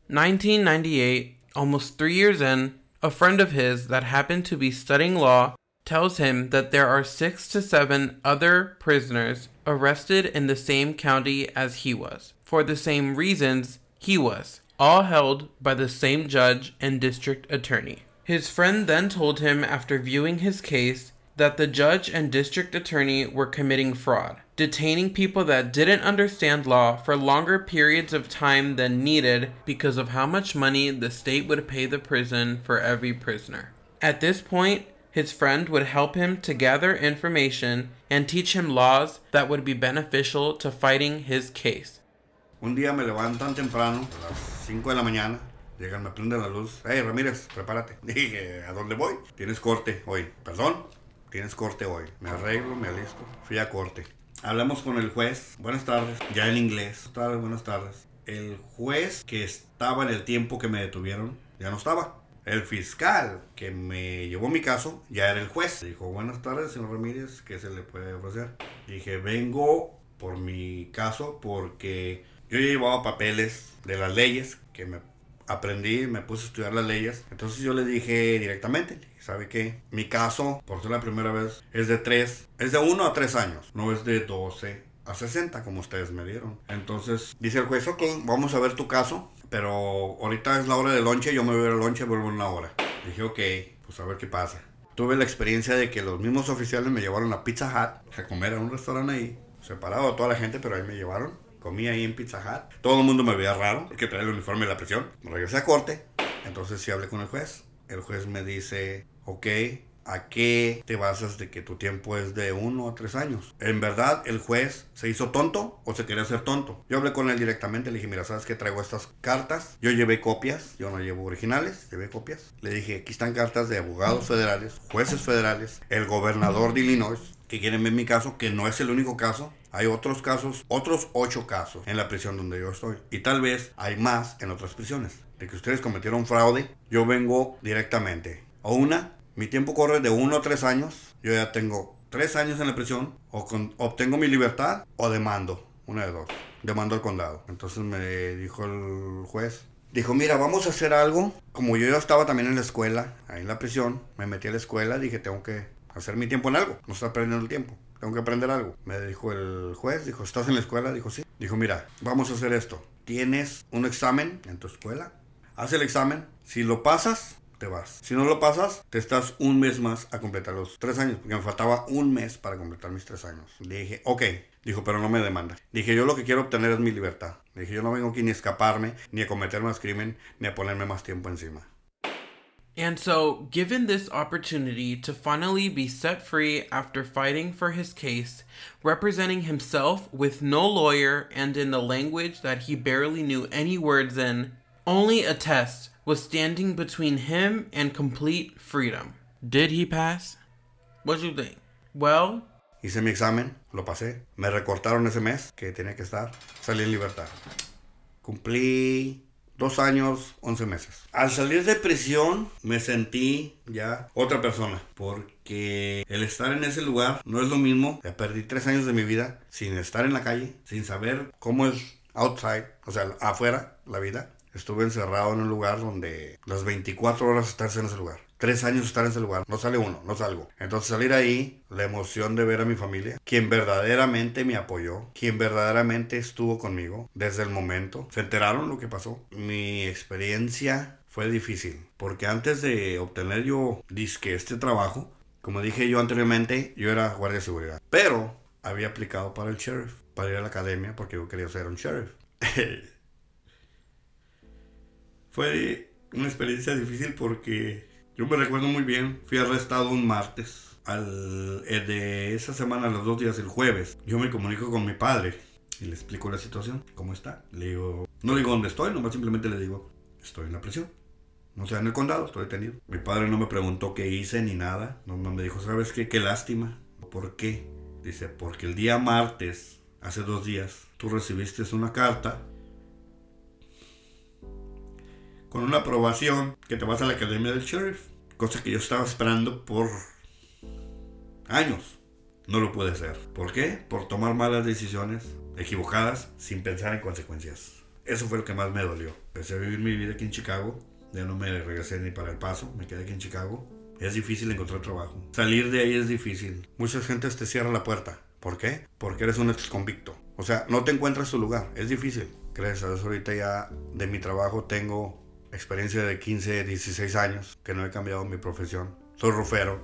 S4: 1998, almost three years in, a friend of his that happened to be studying law tells him that there are six to seven other prisoners arrested in the same county as he was, for the same reasons he was, all held by the same judge and district attorney. His friend then told him after viewing his case that the judge and district attorney were committing fraud, detaining people that didn't understand law for longer periods of time than needed because of how much money the state would pay the prison for every prisoner. At this point, his friend would help him to gather information and teach him laws that would be beneficial to fighting his case.
S14: Un día me levantan temprano, a las 5 de la mañana. Llegan, me prenden la luz. Hey, Ramírez, prepárate. Dije, ¿a dónde voy? Tienes corte hoy. ¿Perdón? Tienes corte hoy. Me arreglo, me alisto. Fui a corte. Hablamos con el juez. Buenas tardes. Ya en inglés. Buenas tardes, buenas tardes. El juez que estaba en el tiempo que me detuvieron ya no estaba. El fiscal que me llevó mi caso ya era el juez. Dijo, buenas tardes, señor Ramírez, ¿qué se le puede ofrecer? Dije, vengo por mi caso porque yo ya llevaba papeles de las leyes que me aprendí, me puse a estudiar las leyes. Entonces yo le dije directamente, ¿sabe qué? Mi caso, por ser la primera vez, es de 3, es de 1 a 3 años, no es de 12 a 60 como ustedes me dieron. Entonces dice el juez, ok, vamos a ver tu caso, pero ahorita es la hora de lonche, yo me voy a lonche, vuelvo en una hora. Dije, ok, pues a ver qué pasa. Tuve la experiencia de que los mismos oficiales me llevaron a Pizza Hut a comer a un restaurante ahí, separado a toda la gente, pero ahí me llevaron. Comí ahí en Pizza Hut. Todo el mundo me veía raro porque traía el uniforme de la prisión. Me regresé a corte. Entonces sí hablé con el juez. El juez me dice, ok, ¿a qué te basas de que tu tiempo es de uno a tres años? ¿En verdad el juez se hizo tonto o se quería hacer tonto? Yo hablé con él directamente, le dije, mira, ¿sabes qué traigo estas cartas? Yo llevé copias, yo no llevo originales, llevé copias. Le dije, aquí están cartas de abogados federales, jueces federales, el gobernador de Illinois, que quieren ver mi caso, que no es el único caso. Hay otros casos, otros ocho casos en la prisión donde yo estoy. Y tal vez hay más en otras prisiones. De que ustedes cometieron fraude, yo vengo directamente. O una, mi tiempo corre de uno a tres años. Yo ya tengo tres años en la prisión. O con- obtengo mi libertad o demando. Una de dos. Demando al condado. Entonces me dijo el juez. Dijo, mira, vamos a hacer algo. Como yo ya estaba también en la escuela, ahí en la prisión, me metí a la escuela, dije, tengo que hacer mi tiempo en algo. No estar perdiendo el tiempo. Tengo que aprender algo. Me dijo el juez, dijo, ¿estás en la escuela? Dijo, sí. Dijo, mira, vamos a hacer esto. Tienes un examen en tu escuela. Haz el examen. Si lo pasas, te vas. Si no lo pasas, te estás un mes más a completar los tres años. Porque me faltaba un mes para completar mis tres años. Le dije, ok. Dijo, pero no me demanda. Dije, yo lo que quiero obtener es mi libertad. Dije, yo no vengo aquí ni a escaparme, ni a cometer más crimen, ni a ponerme más tiempo encima.
S4: And so, given this opportunity to finally be set free after fighting for his case, representing himself with no lawyer and in the language that he barely knew any words in, only a test was standing between him and complete freedom. Did he pass? What do you think? Well,
S14: Hice mi examen, lo pasé. Me recortaron ese mes que tenía que estar. Salí en libertad. Cumplí dos años, once meses. Al salir de prisión me sentí ya otra persona. Porque el estar en ese lugar no es lo mismo. Perdí tres años de mi vida sin estar en la calle, sin saber cómo es outside, o sea, afuera, la vida. Estuve encerrado en un lugar donde las 24 horas estás en ese lugar. Tres años estar en ese lugar. No sale uno, no salgo. Entonces salir ahí, la emoción de ver a mi familia, quien verdaderamente me apoyó, quien verdaderamente estuvo conmigo desde el momento. Se enteraron lo que pasó. Mi experiencia fue difícil. Porque antes de obtener yo, disque este trabajo, como dije yo anteriormente, yo era guardia de seguridad. Pero había aplicado para el sheriff, para ir a la academia, porque yo quería ser un sheriff. Fue una experiencia difícil porque Yo me recuerdo muy bien, fui arrestado un martes. Al, eh, de esa semana, los dos días, el jueves, yo me comunico con mi padre y le explico la situación, cómo está. Le digo, no le digo dónde estoy, nomás simplemente le digo, estoy en la prisión. No sé, en el condado, estoy detenido. Mi padre no me preguntó qué hice ni nada. No me dijo, ¿sabes qué? Qué lástima. ¿Por qué? Dice, porque el día martes, hace dos días, tú recibiste una carta con una aprobación que te vas a la academia del sheriff. Cosa que yo estaba esperando por años. No lo puede ser. ¿Por qué? Por tomar malas decisiones, equivocadas, sin pensar en consecuencias. Eso fue lo que más me dolió. Empecé a vivir mi vida aquí en Chicago. Ya no me regresé ni para el paso. Me quedé aquí en Chicago. Es difícil encontrar trabajo. Salir de ahí es difícil. Muchas gentes te cierran la puerta. ¿Por qué? Porque eres un ex convicto. O sea, no te encuentras tu lugar. Es difícil. Gracias a Dios ahorita ya de mi trabajo tengo experiencia de 15, 16 años que no he cambiado mi profesión. Soy rufero.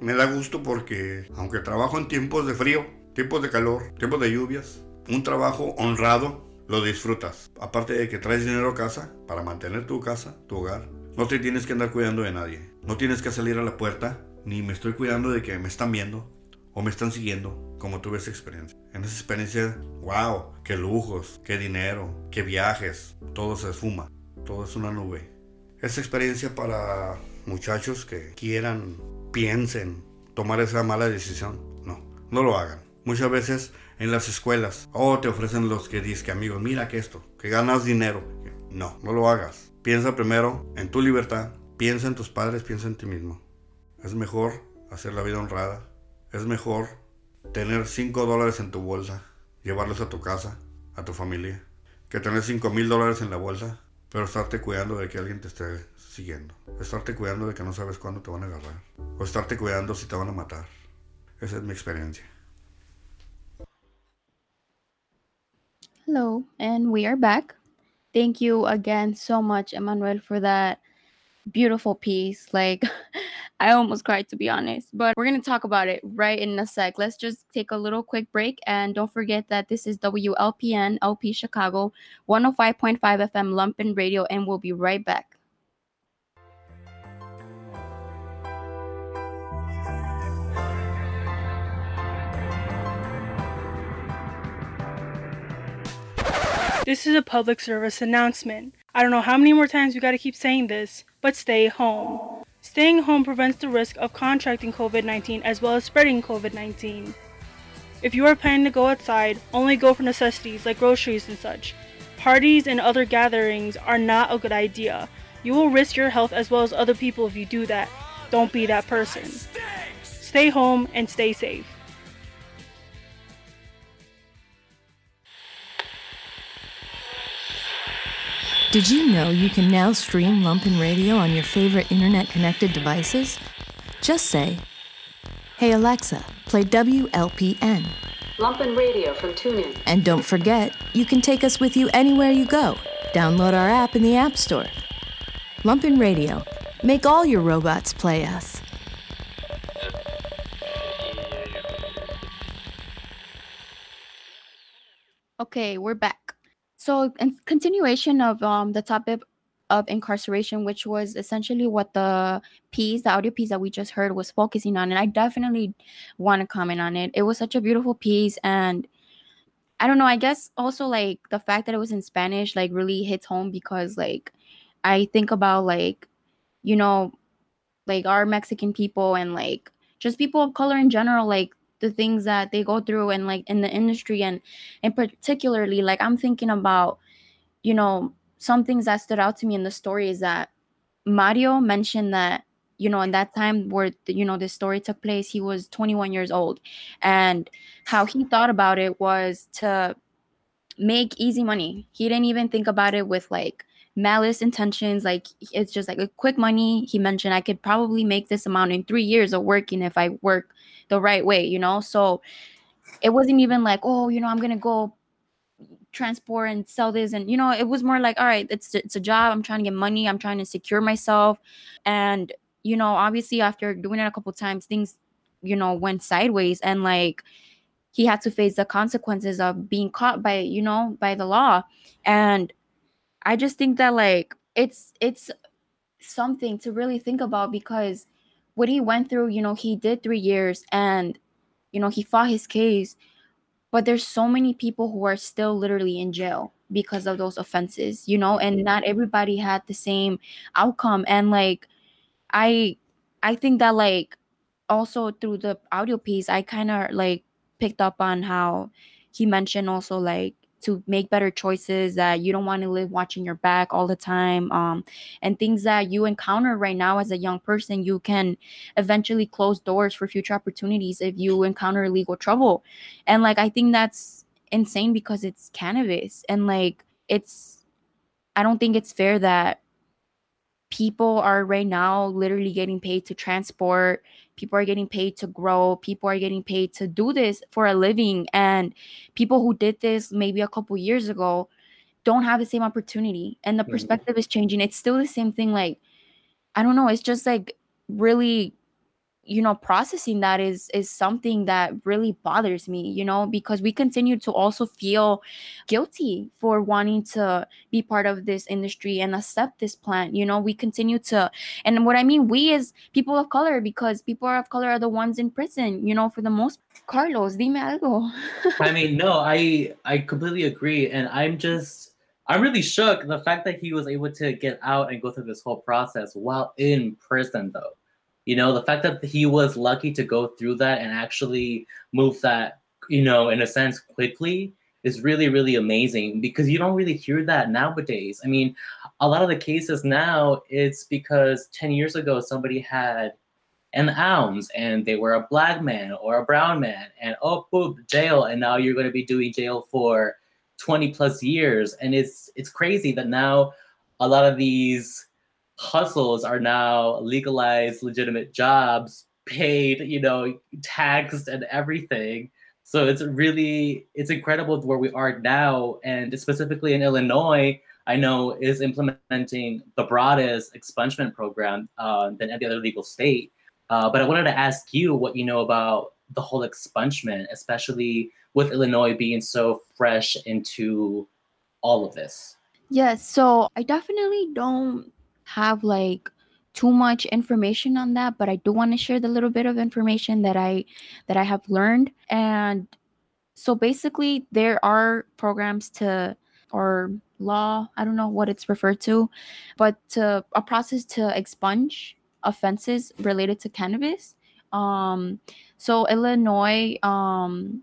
S14: Me da gusto porque aunque trabajo en tiempos de frío, tiempos de calor, tiempos de lluvias, un trabajo honrado lo disfrutas. Aparte de que traes dinero a casa para mantener tu casa, tu hogar, no te tienes que andar cuidando de nadie. No tienes que salir a la puerta, ni me estoy cuidando de que me están viendo o me están siguiendo, como tuve esa experiencia. En esa experiencia, wow, qué lujos, qué dinero, qué viajes, todo se esfuma, todo es una nube. Esa experiencia para muchachos que quieran, piensen tomar esa mala decisión, no, no lo hagan. Muchas veces en las escuelas, oh, te ofrecen los que dicen que amigos, mira que esto, que ganas dinero. No, no lo hagas. Piensa primero en tu libertad, piensa en tus padres, piensa en ti mismo. Es mejor hacer la vida honrada, es mejor tener 5 dólares en tu bolsa, llevarlos a tu casa, a tu familia, que tener 5 mil dólares en la bolsa, pero estarte cuidando de que alguien te esté siguiendo. Estarte cuidando de que no sabes cuándo te van a agarrar. O estarte cuidando si te van a matar. Esa es mi experiencia.
S1: Hello, and we are back. Thank you again so much, Emmanuel, for that beautiful piece. Like, I almost cried to be honest, but we're going to talk about it right in a sec. Let's just take a little quick break. And don't forget that this is WLPN LP Chicago 105.5 FM Lumpen Radio, and we'll be right back.
S9: This is a public service announcement. I don't know how many more times we gotta keep saying this, but stay home. Staying home prevents the risk of contracting COVID 19 as well as spreading COVID 19. If you are planning to go outside, only go for necessities like groceries and such. Parties and other gatherings are not a good idea. You will risk your health as well as other people if you do that. Don't be that person. Stay home and stay safe.
S10: Did you know you can now stream Lumpen Radio on your favorite internet connected devices? Just say, Hey Alexa, play WLPN.
S11: Lumpen Radio from TuneIn.
S10: And don't forget, you can take us with you anywhere you go. Download our app in the App Store. Lumpen Radio. Make all your robots play us.
S1: Okay, we're back. So, in continuation of um, the topic of incarceration, which was essentially what the piece, the audio piece that we just heard, was focusing on, and I definitely want to comment on it. It was such a beautiful piece, and I don't know. I guess also like the fact that it was in Spanish, like really hits home because like I think about like you know like our Mexican people and like just people of color in general, like the things that they go through and like in the industry and and particularly like I'm thinking about, you know, some things that stood out to me in the story is that Mario mentioned that you know in that time where the, you know this story took place he was 21 years old. And how he thought about it was to make easy money. He didn't even think about it with like malice intentions. Like it's just like a quick money. He mentioned i could probably make this amount in three years of working if i work the right way you know? So it wasn't even like oh you know i'm gonna go transport and sell this and you know it was more like all right it's it's a job i'm trying to get money i'm trying to secure myself and you know obviously after doing it a couple times things you know went sideways and like he had to face the consequences of being caught by you know by the law and i just think that like it's it's something to really think about because what he went through, you know, he did three years and, you know, he fought his case. But there's so many people who are still literally in jail because of those offenses, you know, and not everybody had the same outcome. And like, I, I think that like also through the audio piece, I kind of like picked up on how he mentioned also like to make better choices that you don't want to live watching your back all the time um, and things that you encounter right now as a young person you can eventually close doors for future opportunities if you encounter legal trouble. And like i think that's insane because it's cannabis and like it's i don't think it's fair that people are right now literally getting paid to transport people are getting paid to grow people are getting paid to do this for a living and people who did this maybe a couple years ago don't have the same opportunity and the perspective is changing. It's still the same thing like i don't know it's just like really you know processing that is is something that really bothers me you know because we continue to also feel guilty for wanting to be part of this industry and accept this plant you know we continue to and what i mean we as people of color because people of color are the ones in prison you know for the most carlos dime algo
S5: I mean, no, I I completely agree, and I'm just I'm really shook the fact that he was able to get out and go through this whole process while in prison, though. You know, the fact that he was lucky to go through that and actually move that, you know, in a sense, quickly is really, really amazing because you don't really hear that nowadays. I mean, a lot of the cases now, it's because 10 years ago somebody had an ounce and they were a black man or a brown man and oh boom jail and now you're going to be doing jail for 20 plus years and it's it's crazy that now a lot of these hustles are now legalized legitimate jobs paid you know taxed and everything. So it's really it's incredible where we are now. And specifically in illinois i know is implementing the broadest expungement program uh, than any other legal state. Uh, but I wanted to ask you what you know about the whole expungement, especially with Illinois being so fresh into all of this.
S1: Yes, so I definitely don't have like too much information on that, but I do want to share the little bit of information that I that I have learned. And so basically there are programs to or law, I don't know what it's referred to, but to a process to expunge offenses related to cannabis. Um so Illinois um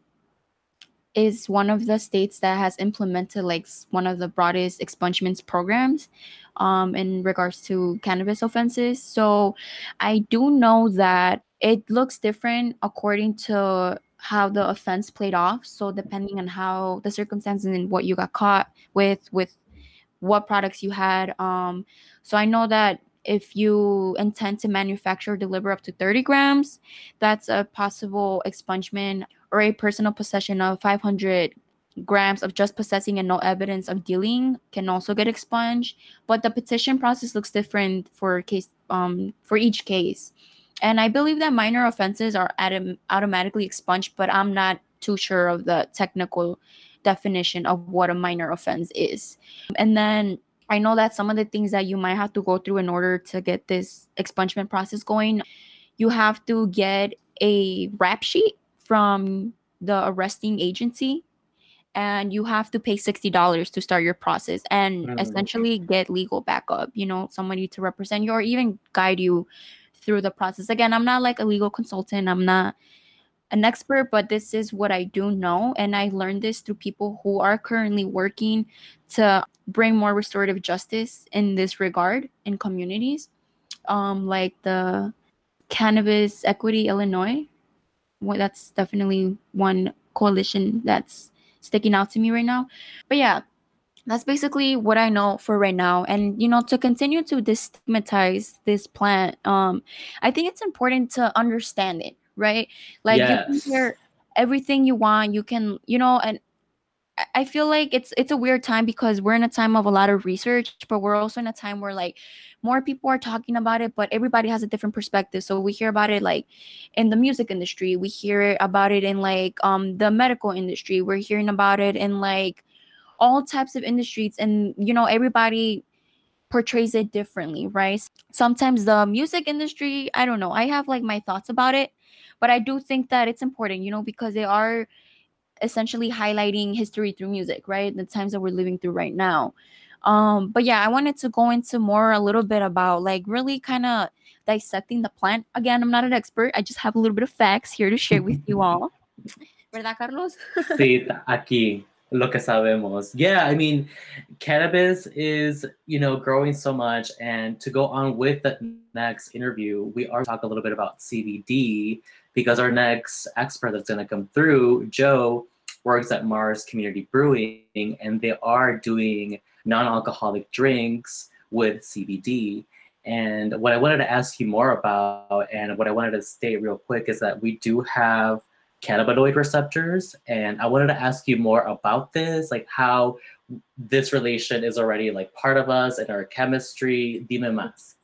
S1: is one of the states that has implemented like one of the broadest expungements programs um, in regards to cannabis offenses. So I do know that it looks different according to how the offense played off. So depending on how the circumstances and what you got caught with, with what products you had. Um, so I know that if you intend to manufacture or deliver up to 30 grams, that's a possible expungement or a personal possession of 500 grams of just possessing and no evidence of dealing can also get expunged but the petition process looks different for case um for each case. And i believe that minor offenses are autom- automatically expunged but i'm not too sure of the technical definition of what a minor offense is. And then i know that some of the things that you might have to go through in order to get this expungement process going you have to get a rap sheet from the arresting agency and you have to pay $60 to start your process and essentially get legal backup you know somebody to represent you or even guide you through the process. Again i'm not like a legal consultant. I'm not an expert but this is what i do know and i learned this through people who are currently working to bring more restorative justice in this regard in communities um like the cannabis equity illinois that's definitely one coalition that's sticking out to me right now. But yeah, that's basically what I know for right now. And you know, to continue to destigmatize this plant, um, I think it's important to understand it, right? Like you can hear everything you want, you can, you know, and I- feel like it's it's a weird time because we're in a time of a lot of research, but we're also in a time where like more people are talking about it, but everybody has a different perspective. So we hear about it like in the music industry, we hear about it in like um the medical industry, we're hearing about it in like all types of industries, and you know everybody portrays it differently, right? Sometimes the music industry, I don't know, I have like my thoughts about it, but I do think that it's important, you know, because they are essentially highlighting history through music, right? The times that we're living through right now. Um, but yeah, I wanted to go into more a little bit about like really kind of dissecting the plant. Again, I'm not an expert. I just have a little bit of facts here to share with you all. ¿Verdad, Carlos?
S5: sí, aquí lo que sabemos. Yeah, I mean, cannabis is, you know, growing so much. And to go on with the next interview, we are talk a little bit about CBD because our next expert that's going to come through, Joe, works at Marz Community Brewing, and they are doing non-alcoholic drinks with CBD. And what I wanted to ask you more about, and what I wanted to state real quick, is that we do have cannabinoid receptors. And I wanted to ask you more about this, like how this relation is already like part of us and our chemistry. Dime más.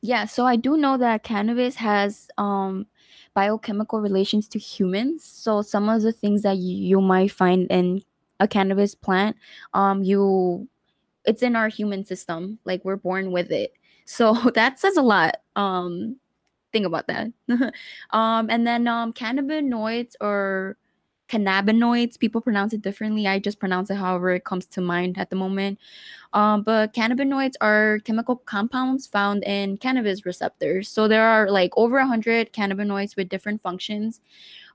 S1: Yeah, so I do know that cannabis has um biochemical relations to humans. So some of the things that you might find in a cannabis plant, um, you it's in our human system. Like we're born with it. So that says a lot. Um, think about that. um, and then um, cannabinoids or cannabinoids, people pronounce it differently. I just pronounce it however it comes to mind at the moment. Um, but cannabinoids are chemical compounds found in cannabis receptors. So there are like over 100 cannabinoids with different functions.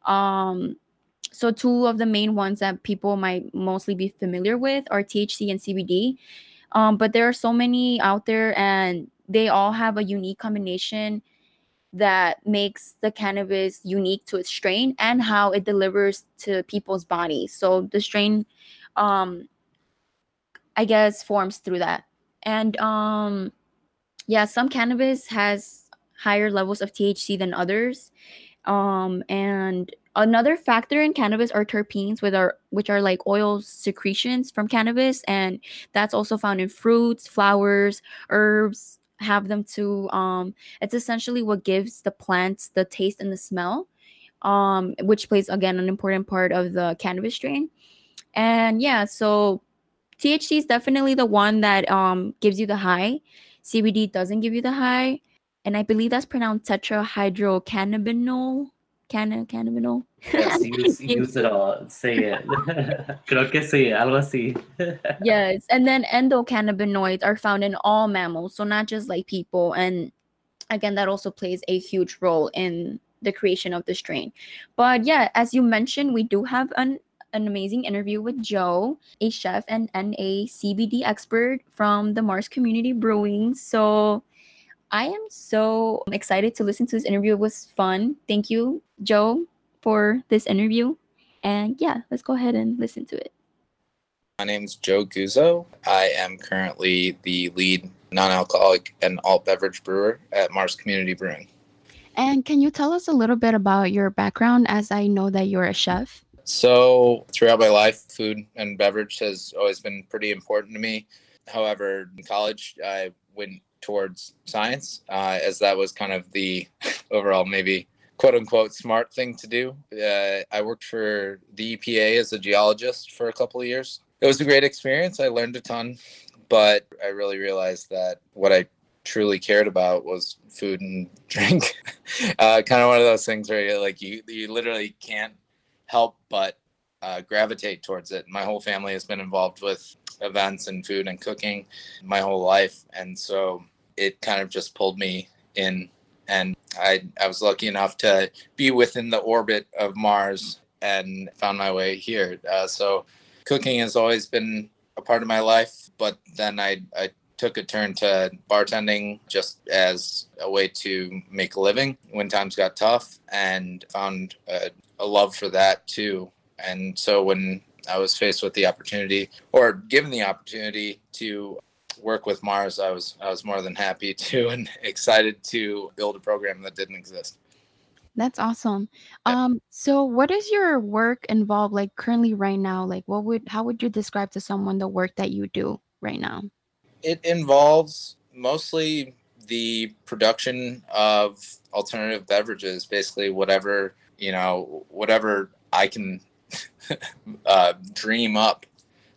S1: Um, so two of the main ones that people might mostly be familiar with are THC and CBD. Um, but there are so many out there, and they all have a unique combination that makes the cannabis unique to its strain and how it delivers to people's bodies. So the strain, um, I guess, forms through that. And um, yeah, some cannabis has higher levels of THC than others. Um, and another factor in cannabis are terpenes, with our which are like oil secretions from cannabis, and that's also found in fruits, flowers, herbs, have them to um it's essentially what gives the plants the taste and the smell um which plays again an important part of the cannabis strain. And yeah so thc is definitely the one that um gives you the high. Cbd doesn't give you the high. And i believe that's pronounced tetrahydrocannabinol Canna, cannabinol.
S5: Yes, use, use it all. Say it. Creo que sí, algo así.
S1: yes, and then endocannabinoids are found in all mammals, so not just like people. And again, that also plays a huge role in the creation of the strain. But yeah, as you mentioned, we do have an an amazing interview with Joe, a chef and, and a CBD expert from the Marz Community Brewing. So I am so excited to listen to this interview. It was fun. Thank you, Joe, for this interview. And yeah, let's go ahead and listen to it.
S15: My name is Joe Guzzo. I am currently the lead non alcoholic and alt beverage brewer at Marz Community Brewing.
S1: And can you tell us a little bit about your background as I know that you're a chef?
S15: So, throughout my life, food and beverage has always been pretty important to me. However, in college, I went towards science, uh, as that was kind of the overall maybe quote unquote smart thing to do. Uh, I worked for the EPA as a geologist for a couple of years. It was a great experience. I learned a ton, but I really realized that what I truly cared about was food and drink. uh, kind of one of those things where you like you you literally can't help but uh, gravitate towards it. My whole family has been involved with events and food and cooking my whole life, and so it kind of just pulled me in. And I I was lucky enough to be within the orbit of Marz and found my way here. Uh, so cooking has always been a part of my life, but then I I took a turn to bartending just as a way to make a living when times got tough and found a, a love for that too and so when I was faced with the opportunity or given the opportunity to work with Marz, I was I was more than happy to and excited to build a program that didn't exist.
S1: That's awesome. Um, so what is your work involved like currently right now? Like what would how would you describe to someone the work that you do right now?
S15: It involves mostly the production of alternative beverages, basically whatever, you know, whatever I can uh, dream up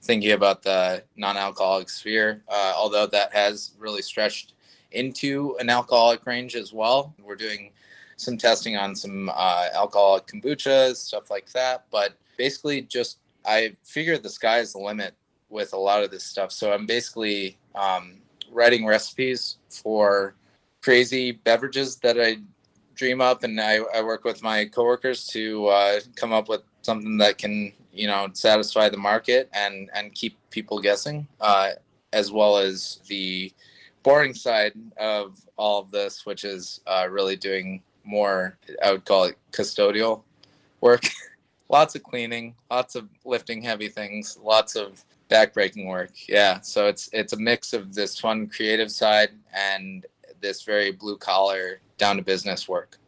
S15: thinking about the non-alcoholic sphere. Uh, although that has really stretched into an alcoholic range as well. We're doing some testing on some uh, alcoholic kombucha stuff like that. But basically, just I figure the sky is the limit with a lot of this stuff. So I'm basically um, writing recipes for crazy beverages that I dream up, and I, I work with my coworkers to uh, come up with something that can you know satisfy the market and and keep people guessing, uh, as well as the boring side of all of this, which is uh, really doing more. I would call it custodial work. lots of cleaning, lots of lifting heavy things, lots of backbreaking work. Yeah, so it's it's a mix of this fun creative side and this very blue collar down to business work.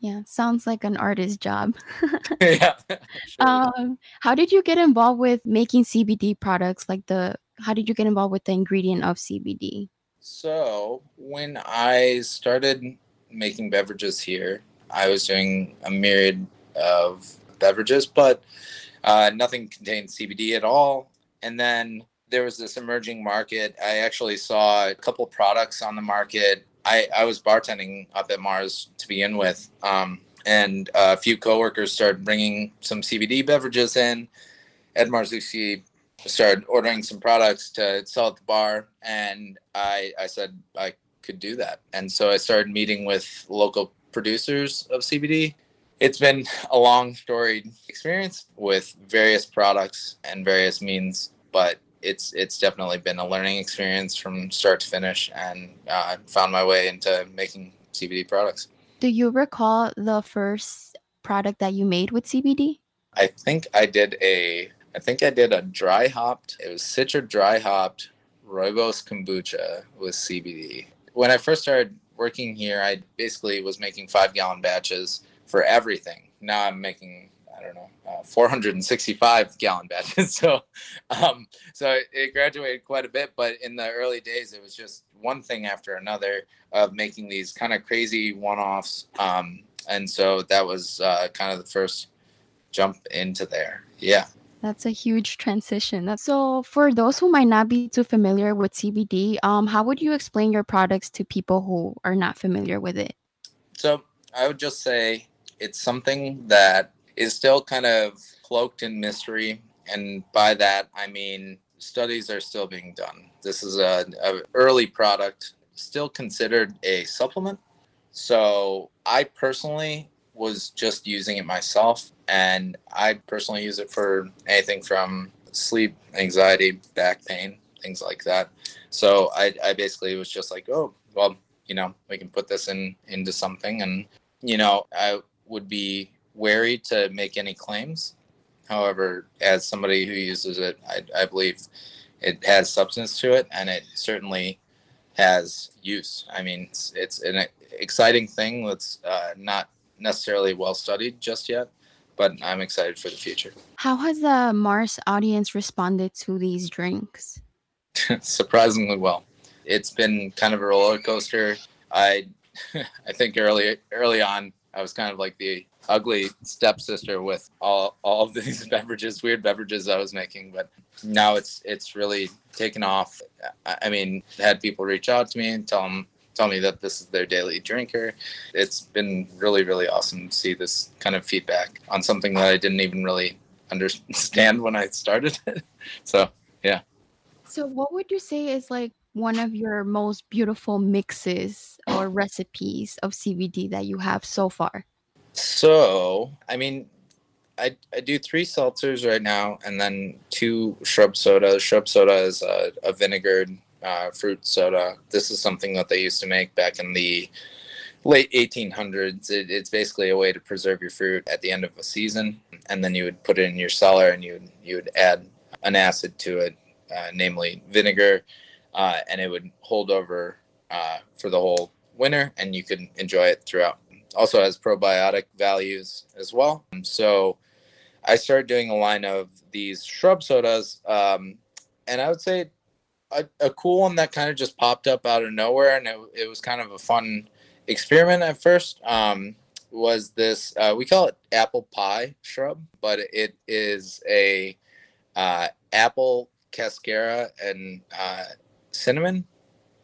S1: Yeah, sounds like an artist job.
S15: yeah.
S1: Um, how did you get involved with making CBD products? Like the, how did you get involved with the ingredient of CBD?
S15: So when I started making beverages here, I was doing a myriad of beverages, but uh, nothing contained CBD at all. And then there was this emerging market. I actually saw a couple products on the market. I, I was bartending up at Marz to begin with, um, and a few coworkers started bringing some CBD beverages in. Ed Marzuki started ordering some products to sell at the bar, and I I said I could do that, and so I started meeting with local producers of CBD. It's been a long, storied experience with various products and various means, but it's it's definitely been a learning experience from start to finish, and uh, found my way into making CBD products.
S1: Do you recall the first product that you made with CBD?
S15: I think I did a I think I did a dry hopped. It was Citra dry hopped Rooibos kombucha with CBD. When I first started working here, I basically was making five gallon batches for everything. Now I'm making I don't know uh, 465 gallon batches. so um, so it, it graduated quite a bit. But in the early days, it was just one thing after another of making these kind of crazy one offs. Um, and so that was uh, kind of the first jump into there. Yeah.
S1: That's a huge transition. That's so for those who might not be too familiar with CBD, um, how would you explain your products to people who are not familiar with it?
S15: So I would just say it's something that is still kind of cloaked in mystery, and by that I mean studies are still being done. This is a, early product, still considered a supplement. So I personally was just using it myself, and I personally use it for anything from sleep, anxiety, back pain, things like that. So I, I basically was just like, oh, well, you know, we can put this in into something, and you know, I would be wary to make any claims. However, as somebody who uses it, I, I believe it has substance to it, and it certainly has use. I mean, it's, it's an exciting thing that's uh, not necessarily well studied just yet, but I'm excited for the future.
S1: How has the Marz audience responded to these drinks?
S15: Surprisingly well. It's been kind of a roller coaster. I I think early early on I was kind of like the ugly stepsister with all all of these beverages, weird beverages I was making, but now it's it's really taken off. I mean, had people reach out to me and tell them tell me that this is their daily drinker. It's been really, really awesome to see this kind of feedback on something that I didn't even really understand when I started it. So, yeah.
S1: So, what would you say is like one of your most beautiful mixes or recipes of CBD that you have so far?
S15: So, I mean, I, I do three seltzers right now and then two shrub sodas. Shrub soda is a, a vinegared uh, fruit soda. This is something that they used to make back in the late 1800s. It, it's basically a way to preserve your fruit at the end of a season, and then you would put it in your cellar and you would, you would add an acid to it, uh, namely vinegar, uh, and it would hold over uh, for the whole winter, and you could enjoy it throughout. Also has probiotic values as well. So I started doing a line of these shrub sodas, um, and I would say a, a cool one that kind of just popped up out of nowhere, and it, it was kind of a fun experiment at first. Um, was this uh, we call it apple pie shrub, but it is a uh, apple cascara and uh, cinnamon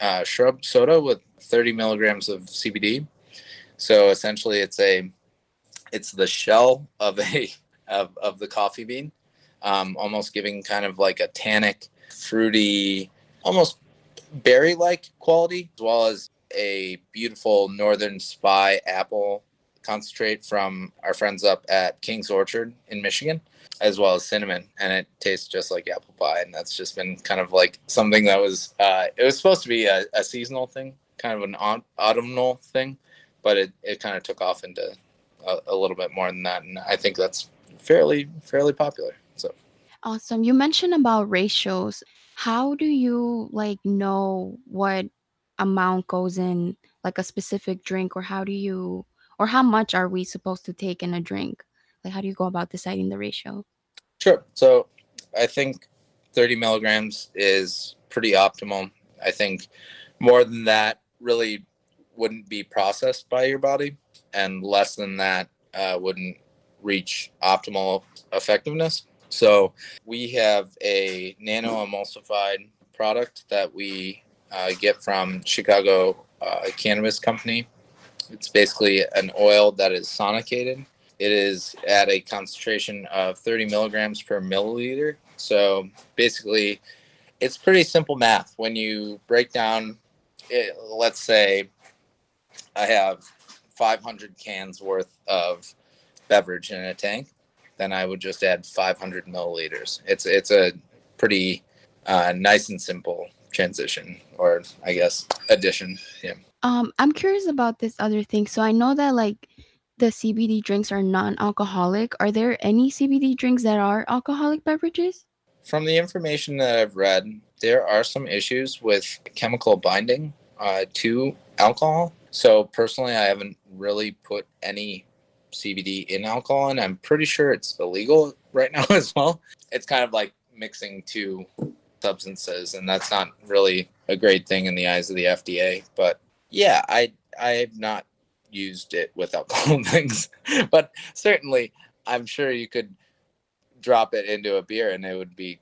S15: uh, shrub soda with 30 milligrams of CBD. So essentially, it's a it's the shell of a of, of the coffee bean, um, almost giving kind of like a tannic, fruity, almost berry like quality, as well as a beautiful northern spy apple concentrate from our friends up at King's Orchard in Michigan, as well as cinnamon, and it tastes just like apple pie. And that's just been kind of like something that was uh, it was supposed to be a, a seasonal thing, kind of an autumnal thing, but it, it kind of took off into a, a little bit more than that, and I think that's fairly fairly popular. So
S1: Awesome. You mentioned about ratios. How do you like know what amount goes in like a specific drink or how do you or how much are we supposed to take in a drink? Like how do you go about deciding the ratio?
S15: Sure. So I think 30 milligrams is pretty optimal. I think more than that really wouldn't be processed by your body, and less than that uh, wouldn't reach optimal effectiveness. So we have a nano emulsified product that we uh, get from Chicago uh, Cannabis Company. It's basically an oil that is sonicated. It is at a concentration of 30 milligrams per milliliter. So basically, it's pretty simple math. When you break down, it, let's say I have 500 cans worth of beverage in a tank, then I would just add 500 milliliters. It's it's a pretty uh, nice and simple transition, or I guess addition. Yeah.
S1: Um, I'm curious about this other thing. So I know that like the CBD drinks are non-alcoholic. Are there any CBD drinks that are alcoholic beverages?
S15: From the information that I've read, there are some issues with chemical binding uh, to alcohol. So personally, I haven't really put any CBD in alcohol, and I'm pretty sure it's illegal right now as well. It's kind of like mixing two substances, and that's not really a great thing in the eyes of the FDA. But yeah, I I have not used it with alcohol things, but certainly I'm sure you could drop it into a beer and it would be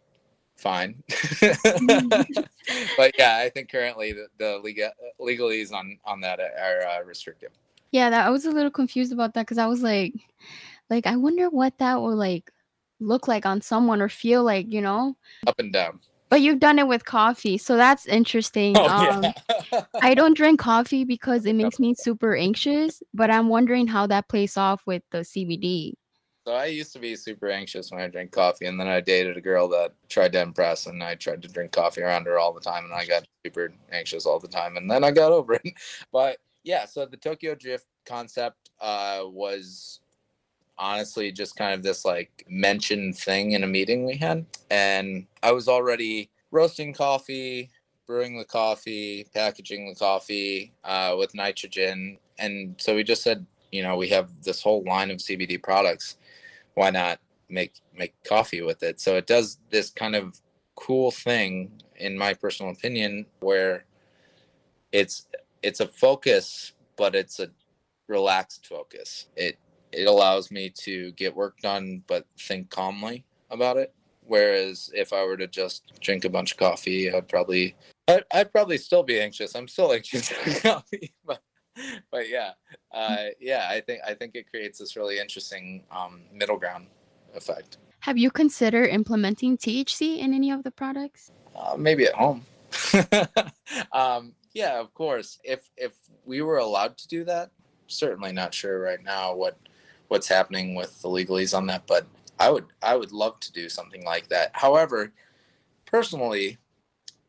S15: fine. but yeah, I think currently the, the legal legalese on on that are uh, restrictive.
S1: Yeah, that I was a little confused about that because I was like, like I wonder what that will like look like on someone or feel like, you know.
S15: Up and down.
S1: But you've done it with coffee, so that's interesting.
S15: Oh,
S1: um,
S15: yeah.
S1: I don't drink coffee because it makes me super anxious, but I'm wondering how that plays off with the CBD.
S15: So I used to be super anxious when I drank coffee, and then I dated a girl that tried to impress, and I tried to drink coffee around her all the time, and I got super anxious all the time, and then I got over it. But yeah, so the Tokyo Drift concept uh, was honestly just kind of this like mentioned thing in a meeting we had, and I was already roasting coffee, brewing the coffee, packaging the coffee uh, with nitrogen, and so we just said, you know, we have this whole line of CBD products why not make make coffee with it? So it does this kind of cool thing in my personal opinion where it's it's a focus but it's a relaxed focus. It it allows me to get work done but think calmly about it. Whereas if i were to just drink a bunch of coffee i'd probably i'd, I'd probably still be anxious. I'm still anxious coffee but but yeah, uh, yeah, I think I think it creates this really interesting um, middle ground effect.
S1: Have you considered implementing THC in any of the products?
S15: Uh, maybe at home. um, yeah, of course. If if we were allowed to do that, certainly not sure right now what what's happening with the legalese on that, but I would I would love to do something like that. However, personally,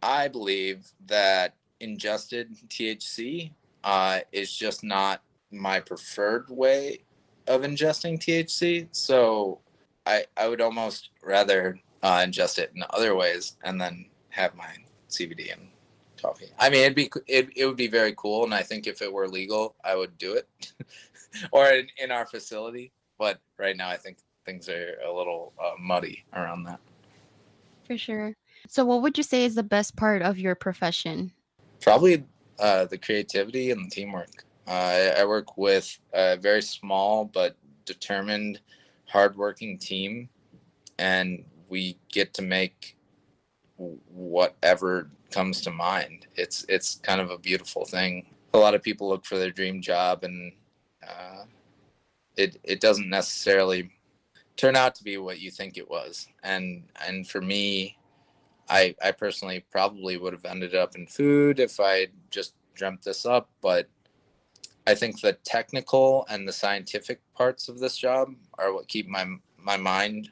S15: I believe that ingested THC uh, is just not my preferred way of ingesting THC. So I I would almost rather uh, ingest it in other ways and then have my CBD and coffee. I mean, it'd be it, it would be very cool, and I think if it were legal, I would do it, or in, in our facility. But right now, I think things are a little uh, muddy around that.
S1: For sure. So, what would you say is the best part of your profession?
S15: Probably uh, the creativity and the teamwork. Uh, I, I work with a very small but determined, hardworking team, and we get to make whatever comes to mind. It's it's kind of a beautiful thing. A lot of people look for their dream job, and uh, it it doesn't necessarily turn out to be what you think it was. And and for me, I I personally probably would have ended up in food if I just dreamt this up, but I think the technical and the scientific parts of this job are what keep my my mind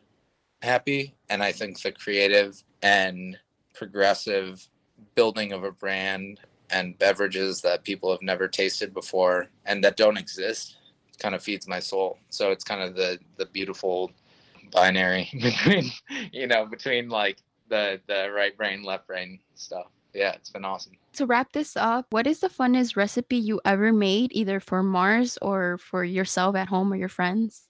S15: happy and I think the creative and progressive building of a brand and beverages that people have never tasted before and that don't exist kind of feeds my soul. So it's kind of the the beautiful binary between you know between like the the right brain left brain stuff. Yeah, it's been awesome.
S1: To wrap this up, what is the funnest recipe you ever made, either for Marz or for yourself at home or your friends?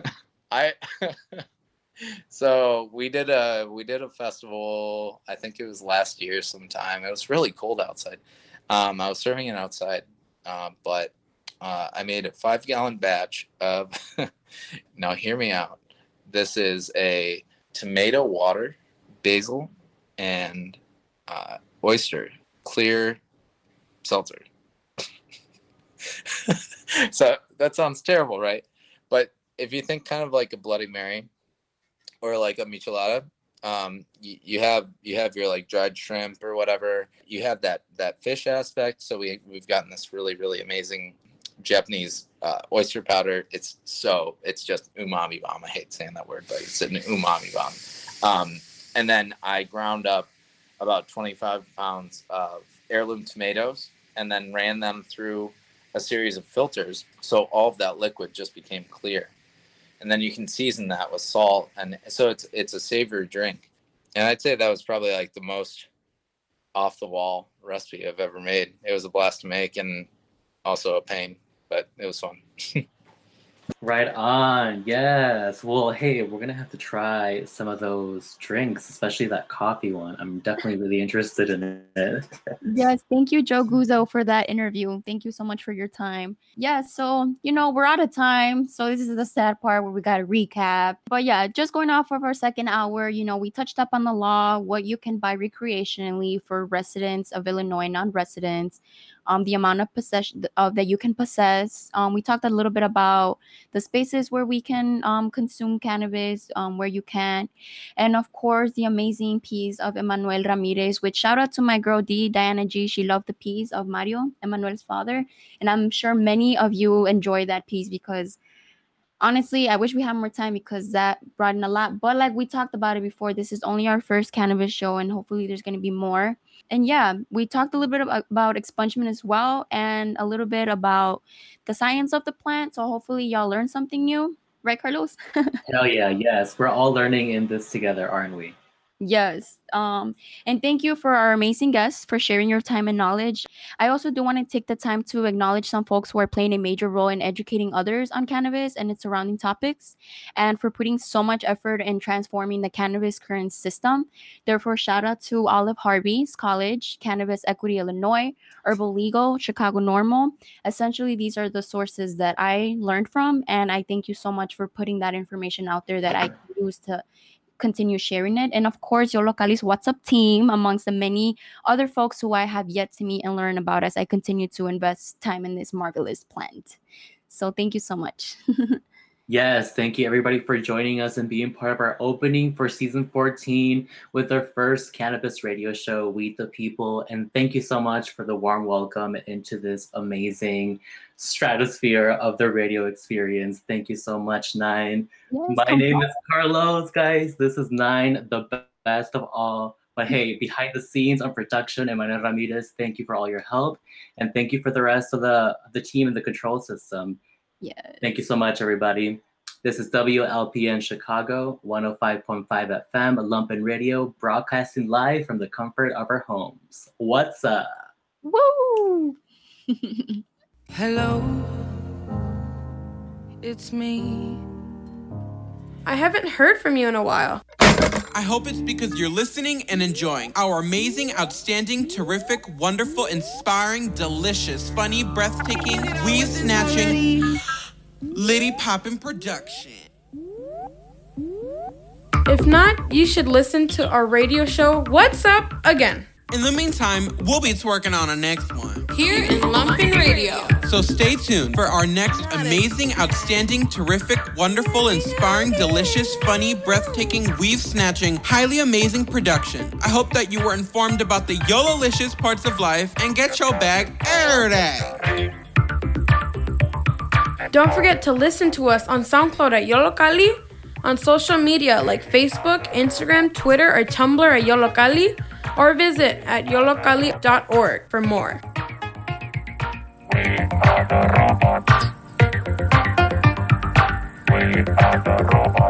S15: I so we did a we did a festival. I think it was last year sometime. It was really cold outside. Um, I was serving it outside, uh, but uh, I made a five gallon batch of. now hear me out. This is a tomato water, basil, and uh, oyster clear seltzer. so that sounds terrible, right? But if you think kind of like a Bloody Mary or like a michelada, um, you, you have you have your like dried shrimp or whatever. You have that that fish aspect. So we we've gotten this really really amazing Japanese uh, oyster powder. It's so it's just umami bomb. I hate saying that word, but it's an umami bomb. Um, and then I ground up about 25 pounds of heirloom tomatoes and then ran them through a series of filters. So all of that liquid just became clear. And then you can season that with salt. And so it's, it's a savory drink. And I'd say that was probably like the most off the wall recipe I've ever made. It was a blast to make and also a pain, but it was fun.
S5: Right on. Yes. Well, hey, we're gonna have to try some of those drinks, especially that coffee one. I'm definitely really interested in it.
S1: yes, thank you, Joe Guzzo, for that interview. Thank you so much for your time. Yeah, so you know we're out of time, so this is the sad part where we got to recap. But yeah, just going off of our second hour, you know, we touched up on the law, what you can buy recreationally for residents of Illinois, non-residents um, the amount of possession of that you can possess. Um, we talked a little bit about the spaces where we can um, consume cannabis, um, where you can, and of course the amazing piece of Emmanuel Ramirez. Which shout out to my girl D Diana G. She loved the piece of Mario, Emmanuel's father, and I'm sure many of you enjoy that piece because honestly, I wish we had more time because that brought in a lot. But like we talked about it before, this is only our first cannabis show, and hopefully there's going to be more. And yeah, we talked a little bit about, expungement as well, and a little bit about the science of the plant. So hopefully y'all learned something new, right, Carlos?
S5: Hell yeah, yes, we're all learning in this together, aren't we?
S1: Yes. Um, and thank you for our amazing guests for sharing your time and knowledge. I also do want to take the time to acknowledge some folks who are playing a major role in educating others on cannabis and its surrounding topics, and for putting so much effort in transforming the cannabis current system. Therefore, shout out to Olive Harvey's College, Cannabis Equity Illinois, Herbal Legal, Chicago NORML. Essentially, these are the sources that I learned from, and I thank you so much for putting that information out there that I use to continue sharing it. And of course, Yollocalli's WhatsApp team, amongst the many other folks who I have yet to meet and learn about as I continue to invest time in this marvelous plant. So thank you so much.
S5: Yes, thank you everybody for joining us and being part of our opening for season 14 with our first cannabis radio show, We the People. And thank you so much for the warm welcome into this amazing stratosphere of the radio experience. Thank you so much, Nine. Yes, My name on. is Carlos, guys. This is Nine, the best of all. But hey, behind the scenes on production, Emmanuel Ramirez, thank you for all your help. And thank you for the rest of the, the team and the control system.
S1: Yeah.
S5: Thank you so much, everybody. This is WLPN Chicago, 105.5 FM, Lumpen Radio, broadcasting live from the comfort of our homes. What's up?
S1: Woo!
S16: Hello, it's me.
S8: I haven't heard from you in a while.
S4: I hope it's because you're listening and enjoying our amazing, outstanding, terrific, wonderful, inspiring, delicious, funny, breathtaking, weave snatching, Lady Poppin' production.
S17: If not, you should listen to our radio show, What's Up, again.
S4: In the meantime, we'll be twerking on our next one.
S17: Here in Lumpen Radio.
S4: So stay tuned for our next amazing, outstanding, terrific, wonderful, inspiring, delicious, funny, breathtaking, weave snatching, highly amazing production. I hope that you were informed about the YOLOlicious parts of life and get your bag every day.
S17: Don't forget to listen to us on SoundCloud at Yollocalli, on social media like Facebook, Instagram, Twitter, or Tumblr at Yollocalli, or visit at yollocalli.org for more.
S3: We are the robots. We are the robots.